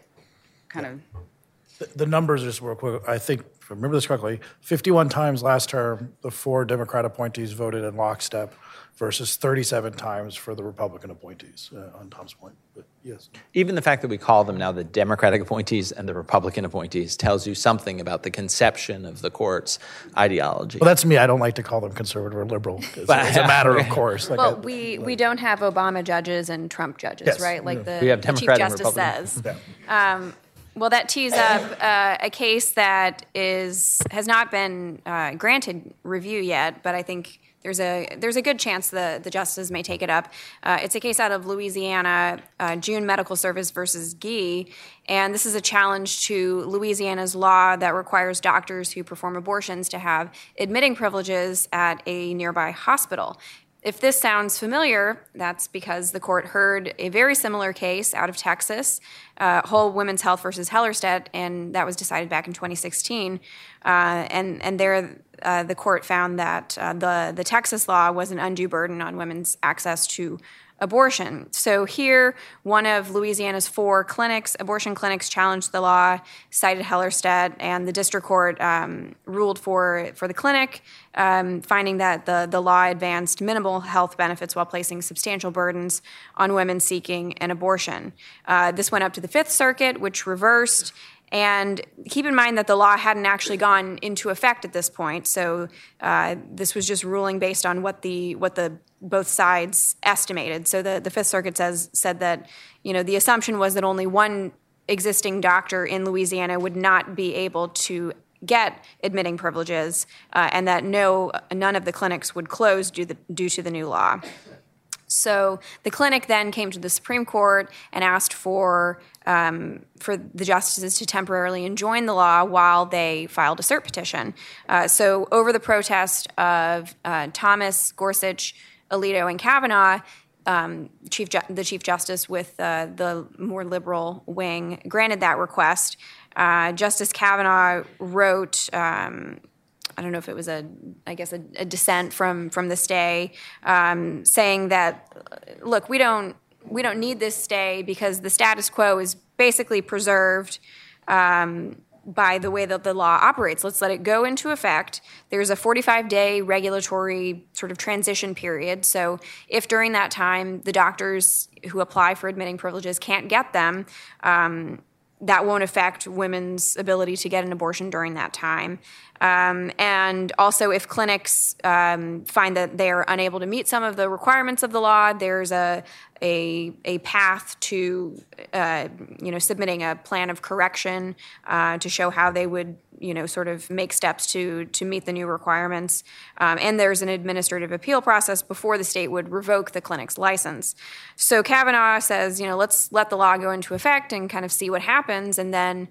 kind of, The numbers, just real quick, I think, if I remember this correctly, 51 times last term, the four Democrat appointees voted in lockstep versus 37 times for the Republican appointees, uh, on Tom's point. But yes. Even the fact that we call them now the Democratic appointees and the Republican appointees tells you something about the conception of the court's ideology. Well, that's me. I don't like to call them conservative or liberal. It's, it's a matter of course. Like Well, I- we, we don't have Obama judges and Trump judges, Yes, right? Like the, We have the Chief Democrat and Justice Republican. says. Yeah. Well, that tees up uh, a case that is has not been uh, granted review yet, but I think there's a there's a good chance the the justices may take it up. Uh, it's a case out of Louisiana, uh, June Medical Service versus Gee, and this is a challenge to Louisiana's law that requires doctors who perform abortions to have admitting privileges at a nearby hospital. If this sounds familiar, that's because the court heard a very similar case out of Texas, uh, Whole Women's Health versus Hellerstedt, and that was decided back in 2016. Uh, and and there, uh, the court found that uh, the the Texas law was an undue burden on women's access to abortion. So here, one of Louisiana's four clinics, abortion clinics, challenged the law, cited Hellerstedt, and the district court um, ruled for for the clinic, um, finding that the the law advanced minimal health benefits while placing substantial burdens on women seeking an abortion. Uh, this went up to the Fifth Circuit, which reversed. And keep in mind that the law hadn't actually gone into effect at this point, so uh, this was just ruling based on what the what the both sides estimated. So the, the Fifth Circuit says said that you know the assumption was that only one existing doctor in Louisiana would not be able to get admitting privileges, uh, and that no none of the clinics would close due, the, due to the new law. So the clinic then came to the Supreme Court and asked for um, for the justices to temporarily enjoin the law while they filed a cert petition. Uh, so over the protest of uh, Thomas, Gorsuch, Alito, and Kavanaugh. Um, Chief Ju- the Chief Justice with uh, the more liberal wing granted that request. Uh, Justice Kavanaugh wrote um, I don't know if it was a, I guess a, a dissent from from the stay, um, saying that, look, we don't we don't need this stay because the status quo is basically preserved. Um, by the way that the law operates. Let's let it go into effect. There's a 45 day regulatory sort of transition period. So, if during that time the doctors who apply for admitting privileges can't get them, um, that won't affect women's ability to get an abortion during that time. Um, and also, if clinics um, find that they're unable to meet some of the requirements of the law, there's a a, a path to uh, you know submitting a plan of correction uh, to show how they would you know sort of make steps to to meet the new requirements. Um, and there's an administrative appeal process before the state would revoke the clinic's license. So Kavanaugh says you know let's let the law go into effect and kind of see what happens, and then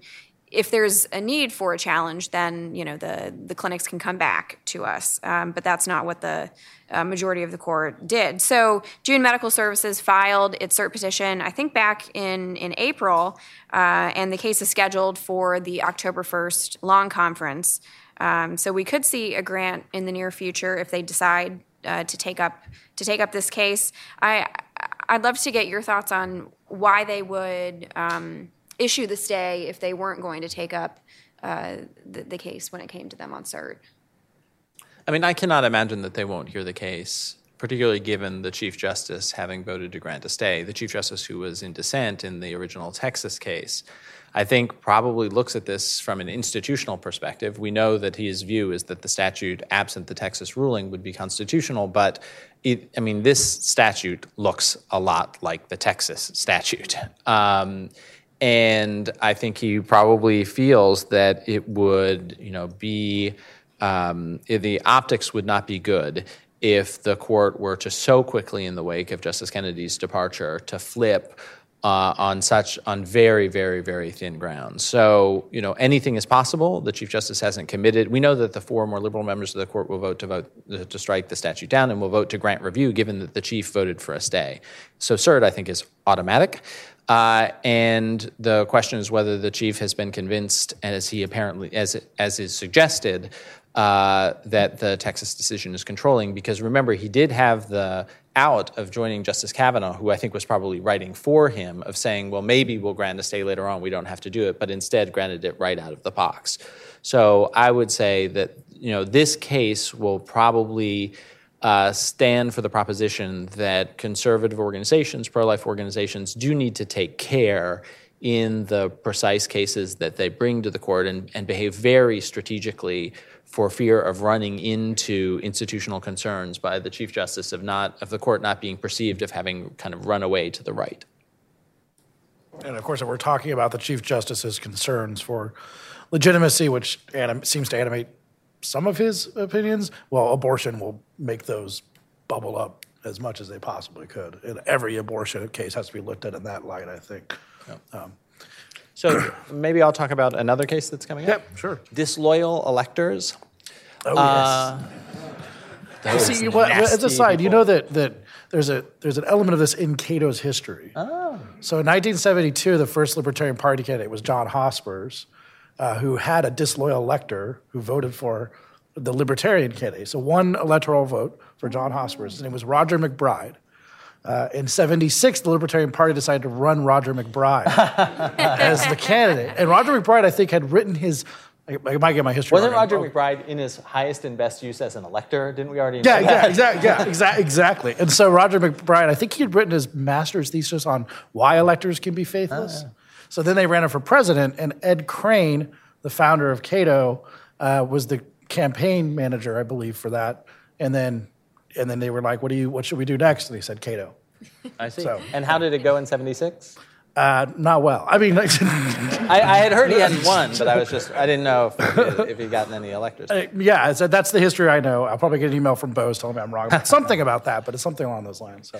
if there's a need for a challenge, then you know the the clinics can come back to us. Um, but that's not what the uh, majority of the court did. So June Medical Services filed its cert petition, I think back in in April, uh, and the case is scheduled for the October first long conference. Um, so we could see a grant in the near future if they decide uh, to take up to take up this case. I I'd love to get your thoughts on why they would. Um, issue the stay if they weren't going to take up uh, the, the, case when it came to them on cert. I mean, I cannot imagine that they won't hear the case, particularly given the Chief Justice having voted to grant a stay. The Chief Justice who was in dissent in the original Texas case, I think, probably looks at this from an institutional perspective. We know that his view is that the statute, absent the Texas ruling, would be constitutional, but it, I mean, this statute looks a lot like the Texas statute. Um, and I think he probably feels that it would, you know, be um, the optics would not be good if the court were to so quickly, in the wake of Justice Kennedy's departure, to flip uh, on such on very very very thin ground. So you know anything is possible. The Chief Justice hasn't committed. We know that the four more liberal members of the court will vote to vote to strike the statute down and will vote to grant review, given that the Chief voted for a stay. So cert I think is automatic. Uh, and the question is whether the chief has been convinced, as he apparently, as as is suggested, uh, that the Texas decision is controlling. Because remember, he did have the out of joining Justice Kavanaugh, who I think was probably writing for him, of saying, well, maybe we'll grant a stay later on. We don't have to do it, but instead granted it right out of the box. So I would say that you know this case will probably uh, stand for the proposition that conservative organizations, pro life organizations, do need to take care in the precise cases that they bring to the court and, and behave very strategically for fear of running into institutional concerns by the Chief Justice of not of the court not being perceived of having kind of run away to the right. And of course, if we're talking about the Chief Justice's concerns for legitimacy, which anim- seems to animate some of his opinions, well, abortion will make those bubble up as much as they possibly could. And every abortion case has to be looked at in that light, I think. Um, So maybe I'll talk about another case that's coming up. Yep, sure. Disloyal electors. oh, Uh, yes. See, well, as a side, you know that, that there's, a, there's an element of this in Cato's history. Oh. So in 1972, the first Libertarian Party candidate was John Hospers, uh, who had a disloyal elector who voted for the Libertarian candidate. So one electoral vote for John Hospers. His name was Roger MacBride. Uh, in 76, the Libertarian Party decided to run Roger MacBride as the candidate. And Roger MacBride, I think, had written his, I, I might get my history Wasn't wrong. Roger Oh, MacBride in his highest and best use as an elector? Didn't we already? Yeah, that? yeah, exactly, yeah, exactly, exactly. And so Roger MacBride, I think he had written his master's thesis on why electors can be faithless. So then they ran him for president, and Ed Crane, the founder of Cato, uh, was the campaign manager, I believe, for that. And then, and then they were like, "What do you? What should we do next?" And he said, "Cato." I see. So- And how did it go in '76? Uh, not well. I mean, I, I had heard he hadn't won, but I was just I didn't know if, if he'd gotten any electors. yeah. So that's the history I know. I'll probably get an email from Boaz telling me I'm wrong about something about that, but it's something along those lines. So.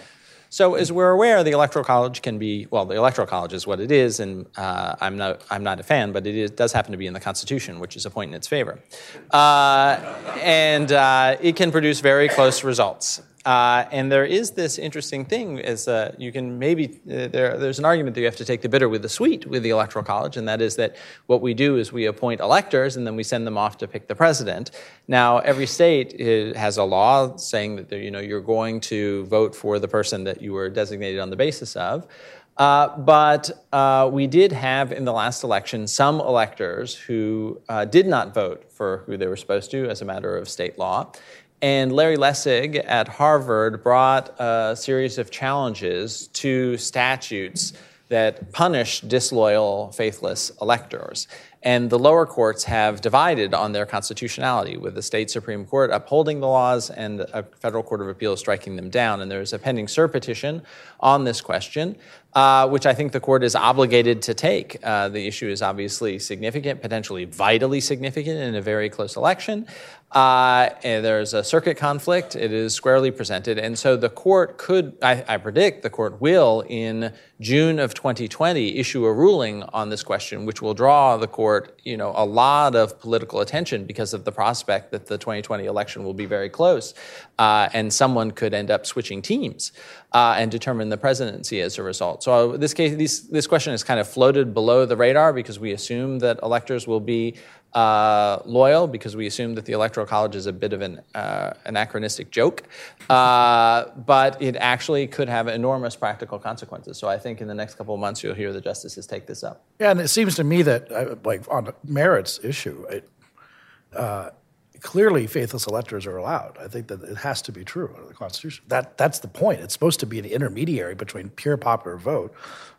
So, as we're aware, the electoral college can be well. The electoral college is what it is, and uh, I'm not I'm not a fan, but it is, does happen to be in the Constitution, which is a point in its favor, uh, and uh, it can produce very close results. Uh, and there is this interesting thing: is uh, you can maybe uh, there, there's an argument that you have to take the bitter with the sweet with the electoral college, and that is that what we do is we appoint electors, and then we send them off to pick the president. Now, every state uh, has a law saying that you know you're going to vote for the person that you were designated on the basis of. Uh, but uh, we did have in the last election some electors who uh, did not vote for who they were supposed to as a matter of state law. And Larry Lessig at Harvard brought a series of challenges to statutes that punish disloyal, faithless electors. And the lower courts have divided on their constitutionality, with the state Supreme Court upholding the laws and a federal court of appeals striking them down. And there's a pending cert petition on this question, uh, which I think the court is obligated to take. Uh, the issue is obviously significant, potentially vitally significant in a very close election. Uh, there's a circuit conflict. It is squarely presented. And so the court could, I, I predict the court will, in June of 2020, issue a ruling on this question, which will draw the court, you know, a lot of political attention because of the prospect that the 2020 election will be very close. Uh, and someone could end up switching teams uh, and determine the presidency as a result. So uh, this case, this, this question is kind of floated below the radar because we assume that electors will be uh, loyal because we assume that the electoral college is a bit of an uh, anachronistic joke, uh, but it actually could have enormous practical consequences. So I think in the next couple of months you'll hear the justices take this up. Yeah, and it seems to me that, uh, like on merits issue, it, uh, clearly faithless electors are allowed. I think that it has to be true under the Constitution. That that's the point. It's supposed to be an intermediary between pure popular vote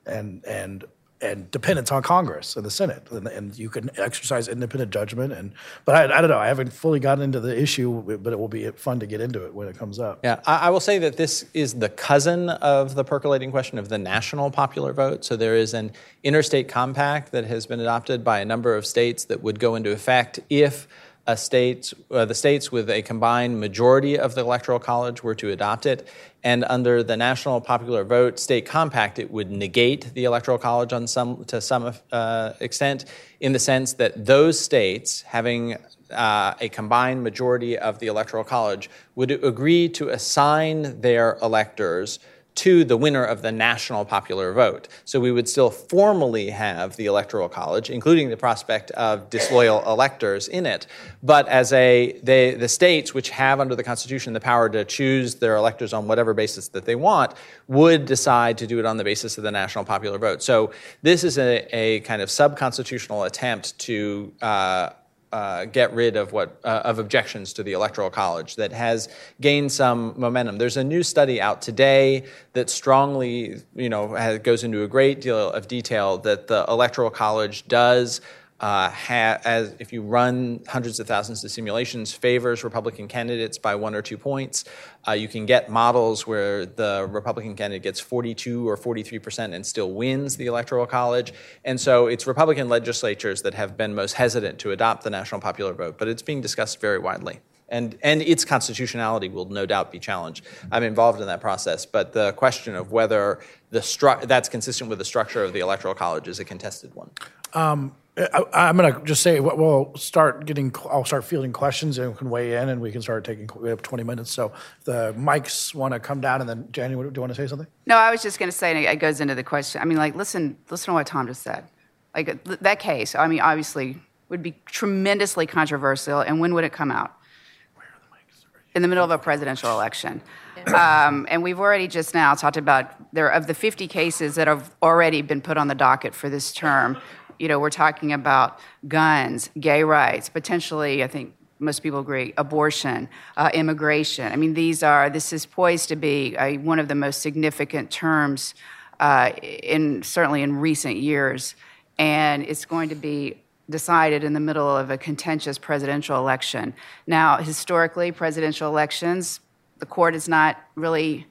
and and and dependence on Congress and the Senate, and, and you can exercise independent judgment. And but I, I don't know. I haven't fully gotten into the issue, but it will be fun to get into it when it comes up. Yeah, I, I will say that this is the cousin of the percolating question of the national popular vote. So there is an interstate compact that has been adopted by a number of states that would go into effect if a state, uh, the states with a combined majority of the electoral college were to adopt it. And under the national popular vote state compact, it would negate the electoral college on some to some uh, extent, in the sense that those states having uh, a combined majority of the electoral college would agree to assign their electors to the winner of the national popular vote. So we would still formally have the electoral college, including the prospect of disloyal electors in it. But as a they, the states which have under the Constitution the power to choose their electors on whatever basis that they want would decide to do it on the basis of the national popular vote. So this is a, a kind of subconstitutional attempt to uh, uh, get rid of what uh, of objections to the electoral college that has gained some momentum. There's a new study out today that strongly, you know, has, goes into a great deal of detail that the electoral college does uh, ha- as if you run hundreds of thousands of simulations, favors Republican candidates by one or two points. Uh, you can get models where the Republican candidate gets 42 or 43 percent and still wins the Electoral College. And so it's Republican legislatures that have been most hesitant to adopt the national popular vote, but it's being discussed very widely. And, and its constitutionality will no doubt be challenged. I'm involved in that process, but the question of whether the stru- that's consistent with the structure of the Electoral College is a contested one. Um, I, am going to just say we'll start getting. I'll start fielding questions and we can weigh in, and we can start taking. We have 20 minutes, so the mics want to come down, and then January, do you want to say something? No, I was just going to say, and it goes into the question. I mean, like, listen, listen to what Tom just said. Like that case. I mean, obviously, would be tremendously controversial, and when would it come out? Where are the mics? In the middle of a presidential election. Um, and we've already just now talked about there of the 50 cases that have already been put on the docket for this term you know, we're talking about guns, gay rights, potentially, I think most people agree, abortion, uh, immigration. I mean, these are, this is poised to be a, one of the most significant terms uh, in, certainly in recent years. And it's going to be decided in the middle of a contentious presidential election. Now, historically, presidential elections, the court is not really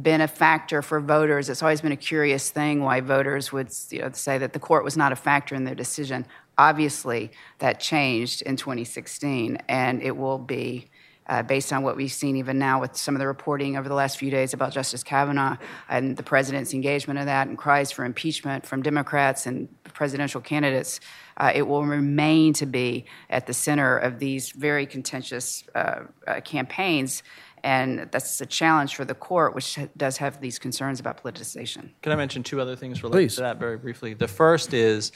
been a factor for voters. It's always been a curious thing why voters would you know, say that the court was not a factor in their decision. Obviously, that changed in 2016, and it will be. Uh, based on what we've seen even now with some of the reporting over the last few days about Justice Kavanaugh and the president's engagement in that and cries for impeachment from Democrats and presidential candidates, uh, it will remain to be at the center of these very contentious uh, uh campaigns and that's a challenge for the court, which does have these concerns about politicization. Can I mention two other things related Please. to that very briefly? The first is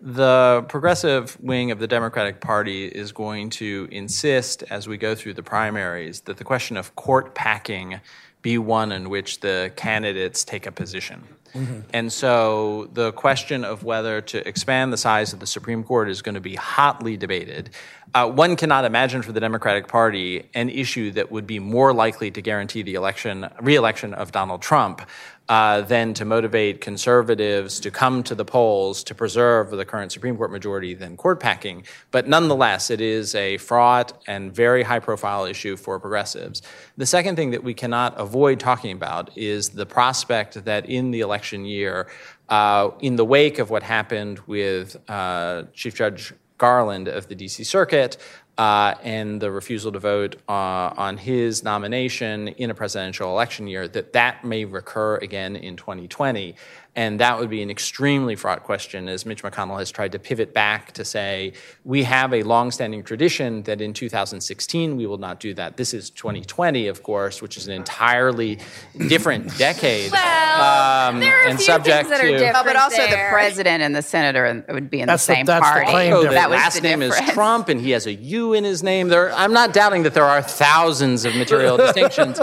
the progressive wing of the Democratic Party is going to insist, as we go through the primaries, that the question of court packing be one in which the candidates take a position. Mm-hmm. And so the question of whether to expand the size of the Supreme Court is going to be hotly debated. Uh, one cannot imagine for the Democratic Party an issue that would be more likely to guarantee the election, reelection of Donald Trump uh, than to motivate conservatives to come to the polls to preserve the current Supreme Court majority than court packing. But nonetheless, it is a fraught and very high profile issue for progressives. The second thing that we cannot avoid talking about is the prospect that in the election year, uh, in the wake of what happened with uh, Chief Judge Garland of the DC Circuit, uh, and the refusal to vote uh, on his nomination in a presidential election year, that that may recur again in 2020. And that would be an extremely fraught question, as Mitch McConnell has tried to pivot back to say, we have a longstanding tradition that in 2016 we will not do that. This is 2020, of course, which is an entirely different decade. Well, um, there are and subject things that are to, different but also there. the president and the senator would be in That's the the- same that's the party. claim Oh, the that was last the name difference. is Trump, and he has a U in his name. There, I'm not doubting that there are thousands of material distinctions.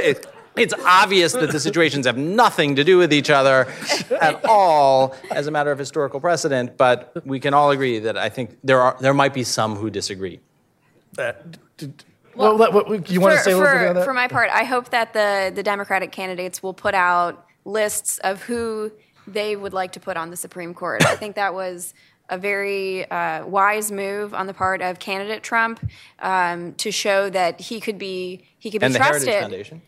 It- it's obvious that the situations have nothing to do with each other at all, as a matter of historical precedent. But we can all agree that I think there are there might be some who disagree. Uh, did- well, let- what- you want to for, say a little bit for, that? for my part, I hope that the, the Democratic candidates will put out lists of who they would like to put on the Supreme Court. I think that was a very uh, wise move on the part of candidate Trump um, to show that he could be he could be and the trusted.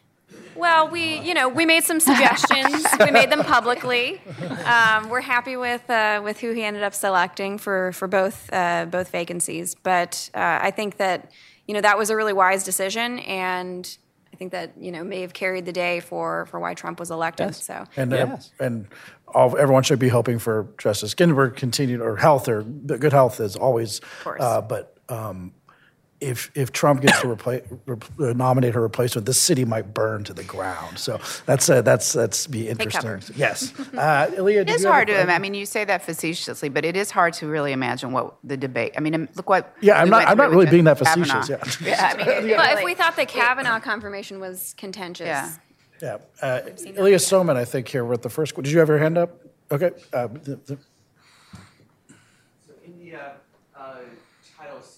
Heritage Foundation. Well, we, you know, we made some suggestions. we made them publicly. Um, we're happy with uh, with who he ended up selecting for for both uh, both vacancies. But uh, I think that you know that was a really wise decision, and I think that you know may have carried the day for for why Trump was elected. So And, uh, Yes. and all, everyone should be hoping for Justice Ginsburg continued, or health, or good health is always. course. Uh, but um, if, if Trump gets to replace, uh, nominate her replacement, this city might burn to the ground. So that's, uh, that's, that's be interesting. Yes. Uh, Ilya, It did is you have a hard to imagine. I mean, you say that facetiously, but it is hard to really imagine what the debate. I mean, um, look what. Yeah, I'm not- I'm not really being that Kavanaugh. facetious, yeah. yeah I mean, it But if we thought the Kavanaugh confirmation was contentious, Yeah. Yeah. Uh, Ilya Somin, I think, here with the first. Did you have your hand up? Okay. Uh, the, the,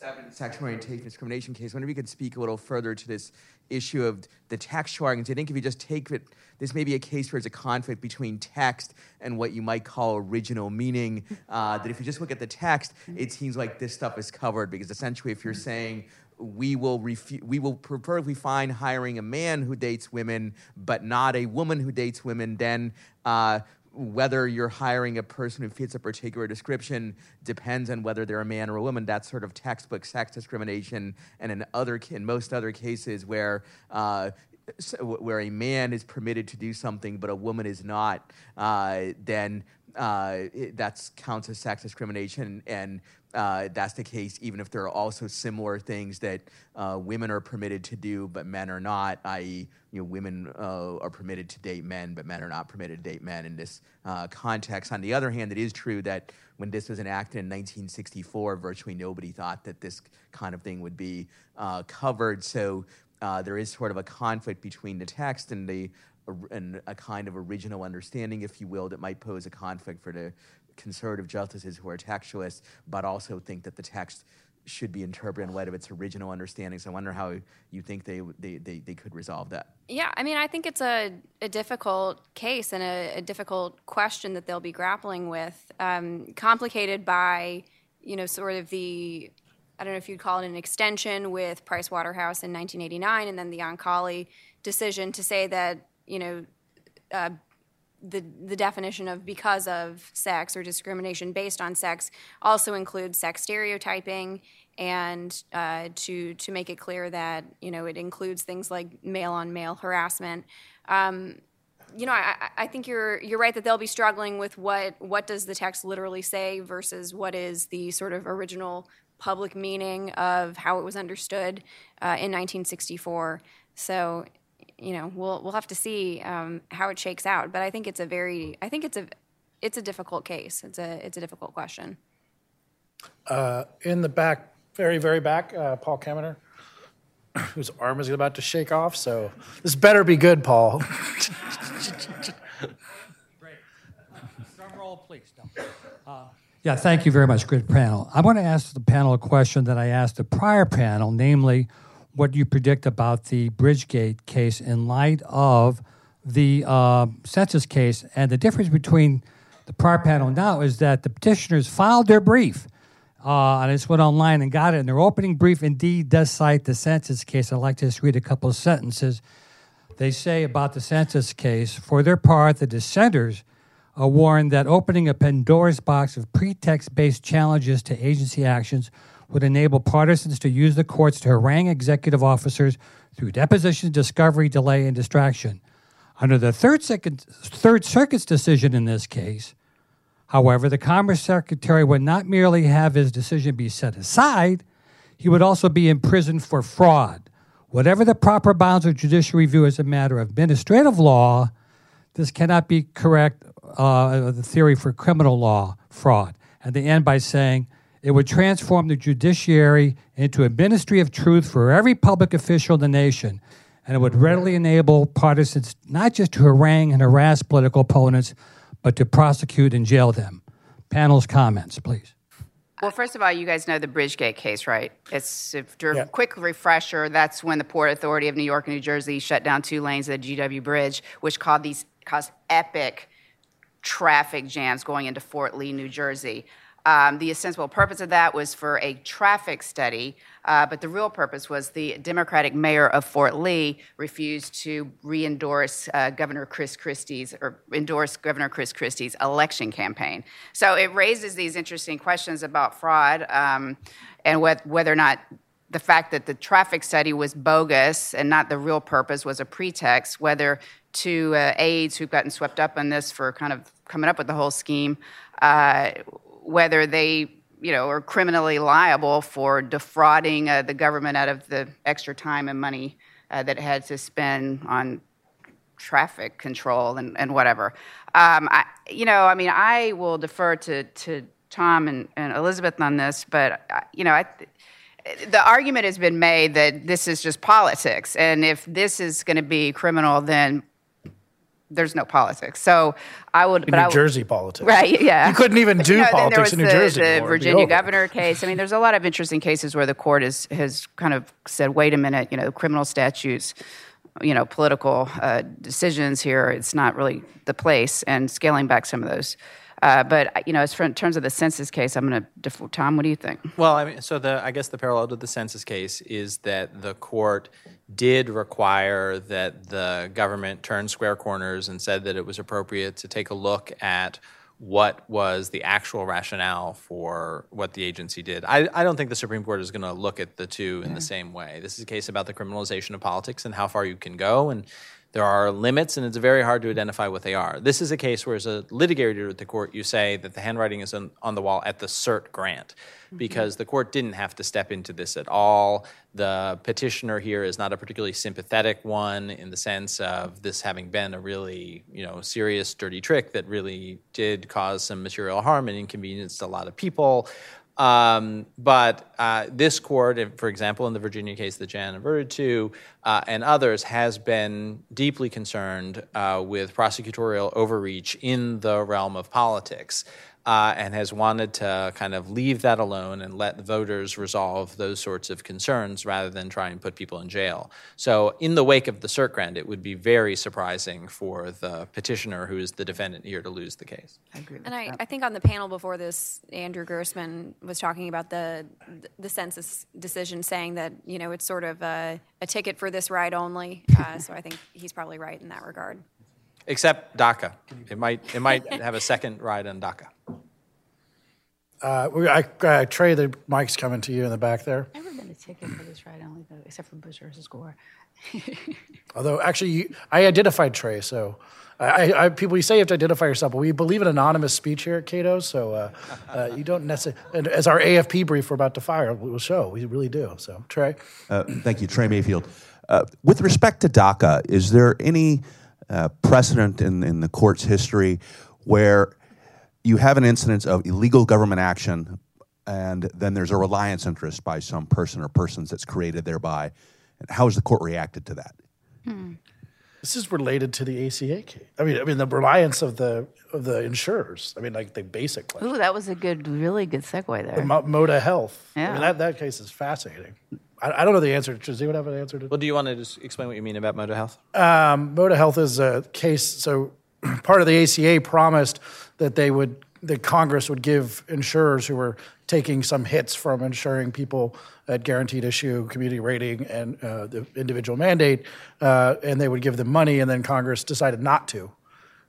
7 sexual orientation discrimination case. I wonder if you could speak a little further to this issue of the text arguments. I think if you just take it, this may be a case where there's a conflict between text and what you might call original meaning. Uh, that if you just look at the text, it seems like this stuff is covered because essentially, if you're saying we will refu- we will preferably find hiring a man who dates women, but not a woman who dates women, then. Uh, whether you're hiring a person who fits a particular description depends on whether they're a man or a woman. That's sort of textbook sex discrimination. And in other, in most other cases where uh, where a man is permitted to do something but a woman is not, uh, then uh, it, that's counts as sex discrimination, and uh, that's the case even if there are also similar things that uh, women are permitted to do but men are not, i.e., you know, women uh, are permitted to date men but men are not permitted to date men in this uh, context. On the other hand, it is true that when this was enacted in 1964, virtually nobody thought that this kind of thing would be uh, covered. So uh, there is sort of a conflict between the text and the and a kind of original understanding, if you will, that might pose a conflict for the conservative justices who are textualists, but also think that the text should be interpreted in light of its original understanding. So I wonder how you think they they, they, they could resolve that. Yeah, I mean, I think it's a, a difficult case and a, a difficult question that they'll be grappling with, um, complicated by, you know, sort of the, I don't know if you'd call it an extension with Price Waterhouse in 1989, and then the Oncale decision to say that, you know, uh, the the definition of because of sex or discrimination based on sex also includes sex stereotyping and uh, to to make it clear that you know it includes things like male on male harassment. Um, you know, I, I- think you're you're right that they'll be struggling with what what does the text literally say versus what is the sort of original public meaning of how it was understood uh, in 1964. So, you know, we'll we'll have to see um, how it shakes out. But I think it's a very I think it's a it's a difficult case. It's a it's a difficult question. in the back, very, very back, uh, Paul Kamenar, whose arm is about to shake off. So this better be good, Paul. Drum roll, please. No. Uh, Yeah, thank you very much. Good panel. I want to ask the panel a question that I asked the prior panel, namely, what do you predict about the Bridgegate case in light of the uh, census case? And the difference between the prior panel now is that the petitioners filed their brief. Uh, I just went online and got it. And their opening brief indeed does cite the census case. I'd like to just read a couple of sentences. They say about the census case, for their part, the dissenters uh, warned that opening a Pandora's box of pretext based challenges to agency actions would enable partisans to use the courts to harangue executive officers through deposition, discovery, delay, and distraction. Under the Third, Circuit, Third Circuit's decision in this case, however, the Commerce Secretary would not merely have his decision be set aside, he would also be imprisoned for fraud. Whatever the proper bounds of judicial review as a matter of administrative law, this cannot be correct, uh, the theory for criminal law fraud. And they end by saying it would transform the judiciary into a ministry of truth for every public official in the nation. And it would readily enable partisans not just to harangue and harass political opponents, but to prosecute and jail them. Panel's comments, please. Well, first of all, you guys know the Bridgegate case, right? It's a Yeah. quick refresher. That's when the Port Authority of New York and New Jersey shut down two lanes of the GW Bridge, which caused these caused epic traffic jams going into Fort Lee, New Jersey. Um, the ostensible purpose of that was for a traffic study, uh, but the real purpose was the Democratic mayor of Fort Lee refused to re-endorse uh, Governor Chris Christie's or endorse Governor Chris Christie's election campaign. So it raises these interesting questions about fraud um, and wh- whether or not the fact that the traffic study was bogus and not the real purpose was a pretext, whether two uh, aides who've gotten swept up in this for kind of coming up with the whole scheme, uh, whether they you know are criminally liable for defrauding uh, the government out of the extra time and money uh, that it had to spend on traffic control and, and whatever. Um, I, you know, I mean, I will defer to, to Tom and, and Elizabeth on this, but, uh, you know, I, the argument has been made that this is just politics. And if this is going to be criminal, then there's no politics. So I would, In but I New would- Jersey politics. Right, yeah. You couldn't even do You know, politics in New the, Jersey The Virginia governor case. I mean, there's a lot of interesting cases where the court has has kind of said, "Wait a minute, you know, criminal statutes, you know, political uh, decisions here. It's not really the place." And scaling back some of those. Uh, but you know, as for in terms of the census case, I'm going to defer. Tom, what do you think? Well, I mean, so the I guess the parallel to the census case is that the court did require that the government turn square corners and said that it was appropriate to take a look at what was the actual rationale for what the agency did. I, I don't think the Supreme Court is going to look at the two in the same way. This is a case about the criminalization of politics and how far you can go and there are limits, and it's very hard to identify what they are. This is a case where, as a litigator at the court, you say that the handwriting is on, on the wall at the cert grant mm-hmm. because the court didn't have to step into this at all. The petitioner here is not a particularly sympathetic one in the sense of this having been a really, you know, serious, dirty trick that really did cause some material harm and inconvenience to a lot of people. Um, but uh, this court, for example, in the Virginia case that Jan averted to, uh, and others, has been deeply concerned uh, with prosecutorial overreach in the realm of politics. Uh, and has wanted to kind of leave that alone and let voters resolve those sorts of concerns rather than try and put people in jail. So, in the wake of the cert grant, it would be very surprising for the petitioner, who is the defendant here, to lose the case. I agree with And I, that. I think on the panel before this, Andrew Grossman was talking about the the census decision, saying that you know it's sort of a, a ticket for this ride only. Uh, so I think he's probably right in that regard. Except DACA. It might, it might have a second ride on DACA. Uh, we- I, uh, Trey, the mic's coming to you in the back there. I've Never been a ticket for this ride only though, except for Bush versus Gore. Although, actually, you, I identified Trey, so I, I, people, you say you have to identify yourself, but we believe in anonymous speech here at Cato, so uh, uh, you don't necessarily, as our AFP brief we're about to fire we will show, we really do. So, Trey? Uh, Thank you, Trey Mayfield. Uh, With respect to DACA, is there any uh, precedent in, in the court's history where you have an incidence of illegal government action and then there's a reliance interest by some person or persons that's created thereby? And how has the court reacted to that? This is related to the ACA case. I mean, I mean the reliance of the of the insurers. I mean, like the basic question. Ooh, that was a good, really good segue there. Mo- Moda Health. I Yeah. mean, that, that case is fascinating. I, I don't know the answer. Does anyone have an answer to Well, do you want to just explain what you mean about Moda Health? Moda Health is a case. So part of the ACA promised that they would, that Congress would give insurers who were taking some hits from insuring people at guaranteed issue, community rating, and uh, the individual mandate, uh, and they would give them money, and then Congress decided not to.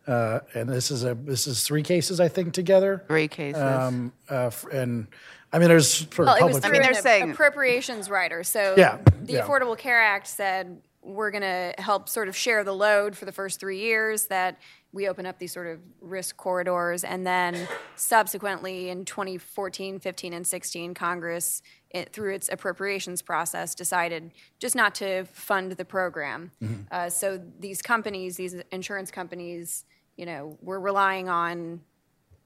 Uh, and this is a this is three cases I think together. Three cases. Um, uh, f- and I mean, there's sort Well, of it was public. through mean, they're saying- appropriations rider. So Yeah, the yeah. Affordable Care Act said we're going to help sort of share the load for the first three years. That we open up these sort of risk corridors, and then subsequently in 2014, 15, and 16, Congress, it, through its appropriations process, decided just not to fund the program. Mm-hmm. Uh, so these companies, these insurance companies, you know, were relying on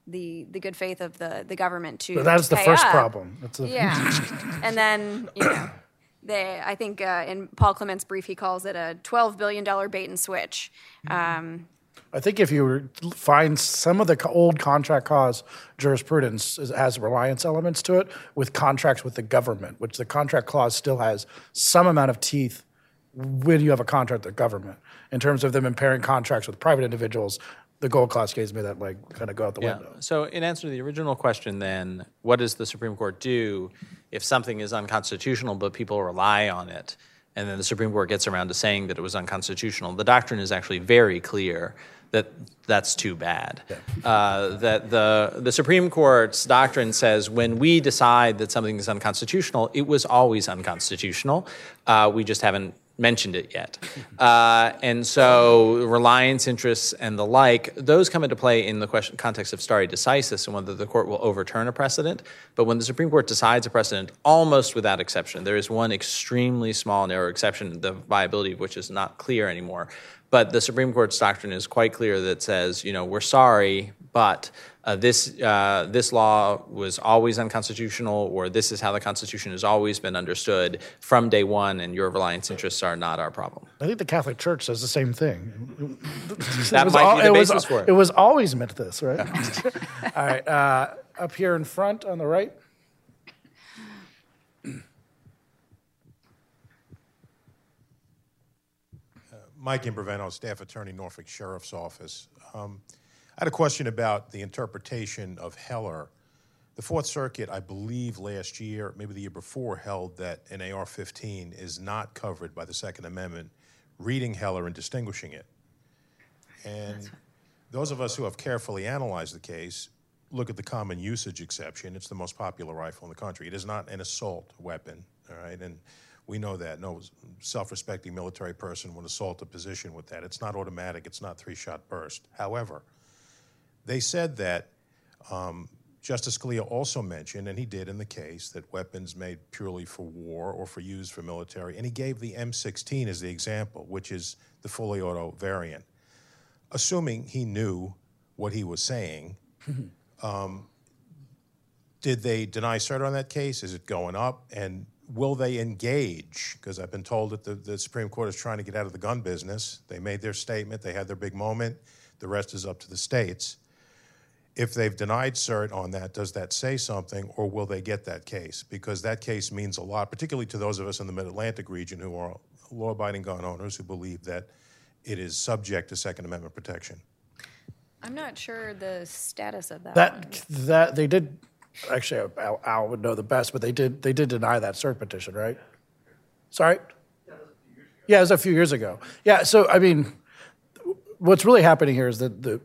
the the good faith of the the government to. But that's to the first up. problem. That's the, Yeah, and then you know, they. I think uh, in Paul Clement's brief, he calls it a twelve billion dollar bait and switch. Um, I think if you find some of the old contract clause jurisprudence has reliance elements to it with contracts with the government, which the contract clause still has some amount of teeth when you have a contract with the government in terms of them impairing contracts with private individuals. The Gold Clause case made that like kind of go out the Yeah. window. So, in answer to the original question, then, what does the Supreme Court do if something is unconstitutional but people rely on it, and then the Supreme Court gets around to saying that it was unconstitutional? The doctrine is actually very clear that that's too bad. Uh, that the the Supreme Court's doctrine says when we decide that something is unconstitutional, it was always unconstitutional. Uh, we just haven't mentioned it yet. Uh, and so reliance interests and the like, those come into play in the question, context of stare decisis and whether the court will overturn a precedent. But when the Supreme Court decides a precedent, almost without exception, there is one extremely small, narrow exception, the viability of which is not clear anymore. But the Supreme Court's doctrine is quite clear that says, you know, we're sorry, but uh, this uh, this law was always unconstitutional, or this is how the Constitution has always been understood from day one, and your reliance interests are not our problem. I think the Catholic Church says the same thing. That It was might al- be the it was- basis for it. It was always meant this, right? All right. Uh, up here in front on the right. Mike Imbreveno, Staff Attorney, Norfolk Sheriff's Office. Um, I had a question about the interpretation of Heller. The Fourth Circuit, I believe last year, maybe the year before, held that an AR 15 is not covered by the Second Amendment, reading Heller and distinguishing it. And those of us who have carefully analyzed the case look at the common usage exception. It's the most popular rifle in the country. It is not an assault weapon, all right? And we know that. No self respecting military person would assault a position with that. It's not automatic, it's not three shot burst. However, they said that um, Justice Scalia also mentioned, and he did in the case, that weapons made purely for war or for use for military, and he gave the M16 as the example, which is the fully auto variant. Assuming he knew what he was saying, um, did they deny cert on that case? Is it going up? And will they engage? Because I've been told that the, the Supreme Court is trying to get out of the gun business. They made their statement, they had their big moment. The rest is up to the states. If they've denied cert on that, does that say something, or will they get that case? Because that case means a lot, particularly to those of us in the Mid Atlantic region who are law abiding gun owners who believe that it is subject to Second Amendment protection. I'm not sure the status of that. one. That that they did. Actually, Al, Al would know the best, but they did they did deny that cert petition, right? Sorry. Yeah, it was a few years ago. Yeah, so I mean, what's really happening here is that the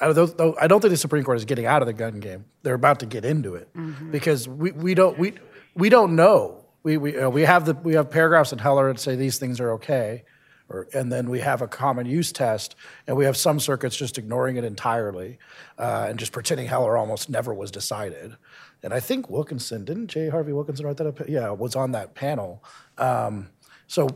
I don't, I don't think the Supreme Court is getting out of the gun game. They're about to get into it because we, we don't we we don't know. We we uh, we have the we have paragraphs in Heller that say these things are okay, or and then we have a common use test, and we have some circuits just ignoring it entirely, uh, and just pretending Heller almost never was decided. And I think Wilkinson didn't J. Harvie Wilkinson write that up? Yeah, was on that panel. Um, so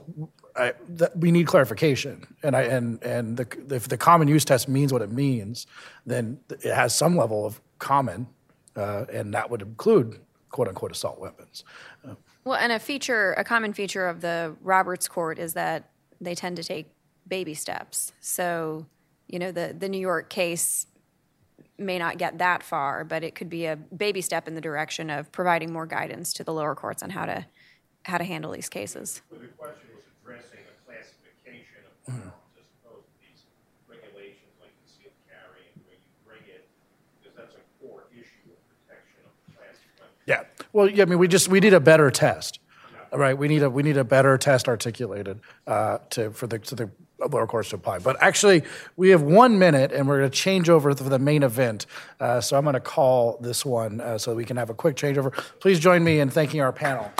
I, we need clarification, and I and and the, if the common use test means what it means, then it has some level of common, uh, and that would include quote unquote assault weapons. Uh, Well, and a feature, a common feature of the Roberts Court is that they tend to take baby steps. So, you know, the the New York case may not get that far, but it could be a baby step in the direction of providing more guidance to the lower courts on how to how to handle these cases. But the question was addressing a classification of mm-hmm. firearms as opposed to these regulations like concealed carry and where you bring it, because that's a core issue of protection of plastic weapons. Yeah. Well, yeah. I mean, we just we need a better test, All right? We need a we need a better test articulated uh, to for the to the lower courts to apply. But actually, we have one minute, and we're going to change over for the main event. Uh, so I'm going to call this one uh, so we can have a quick changeover. Please join me in thanking our panel.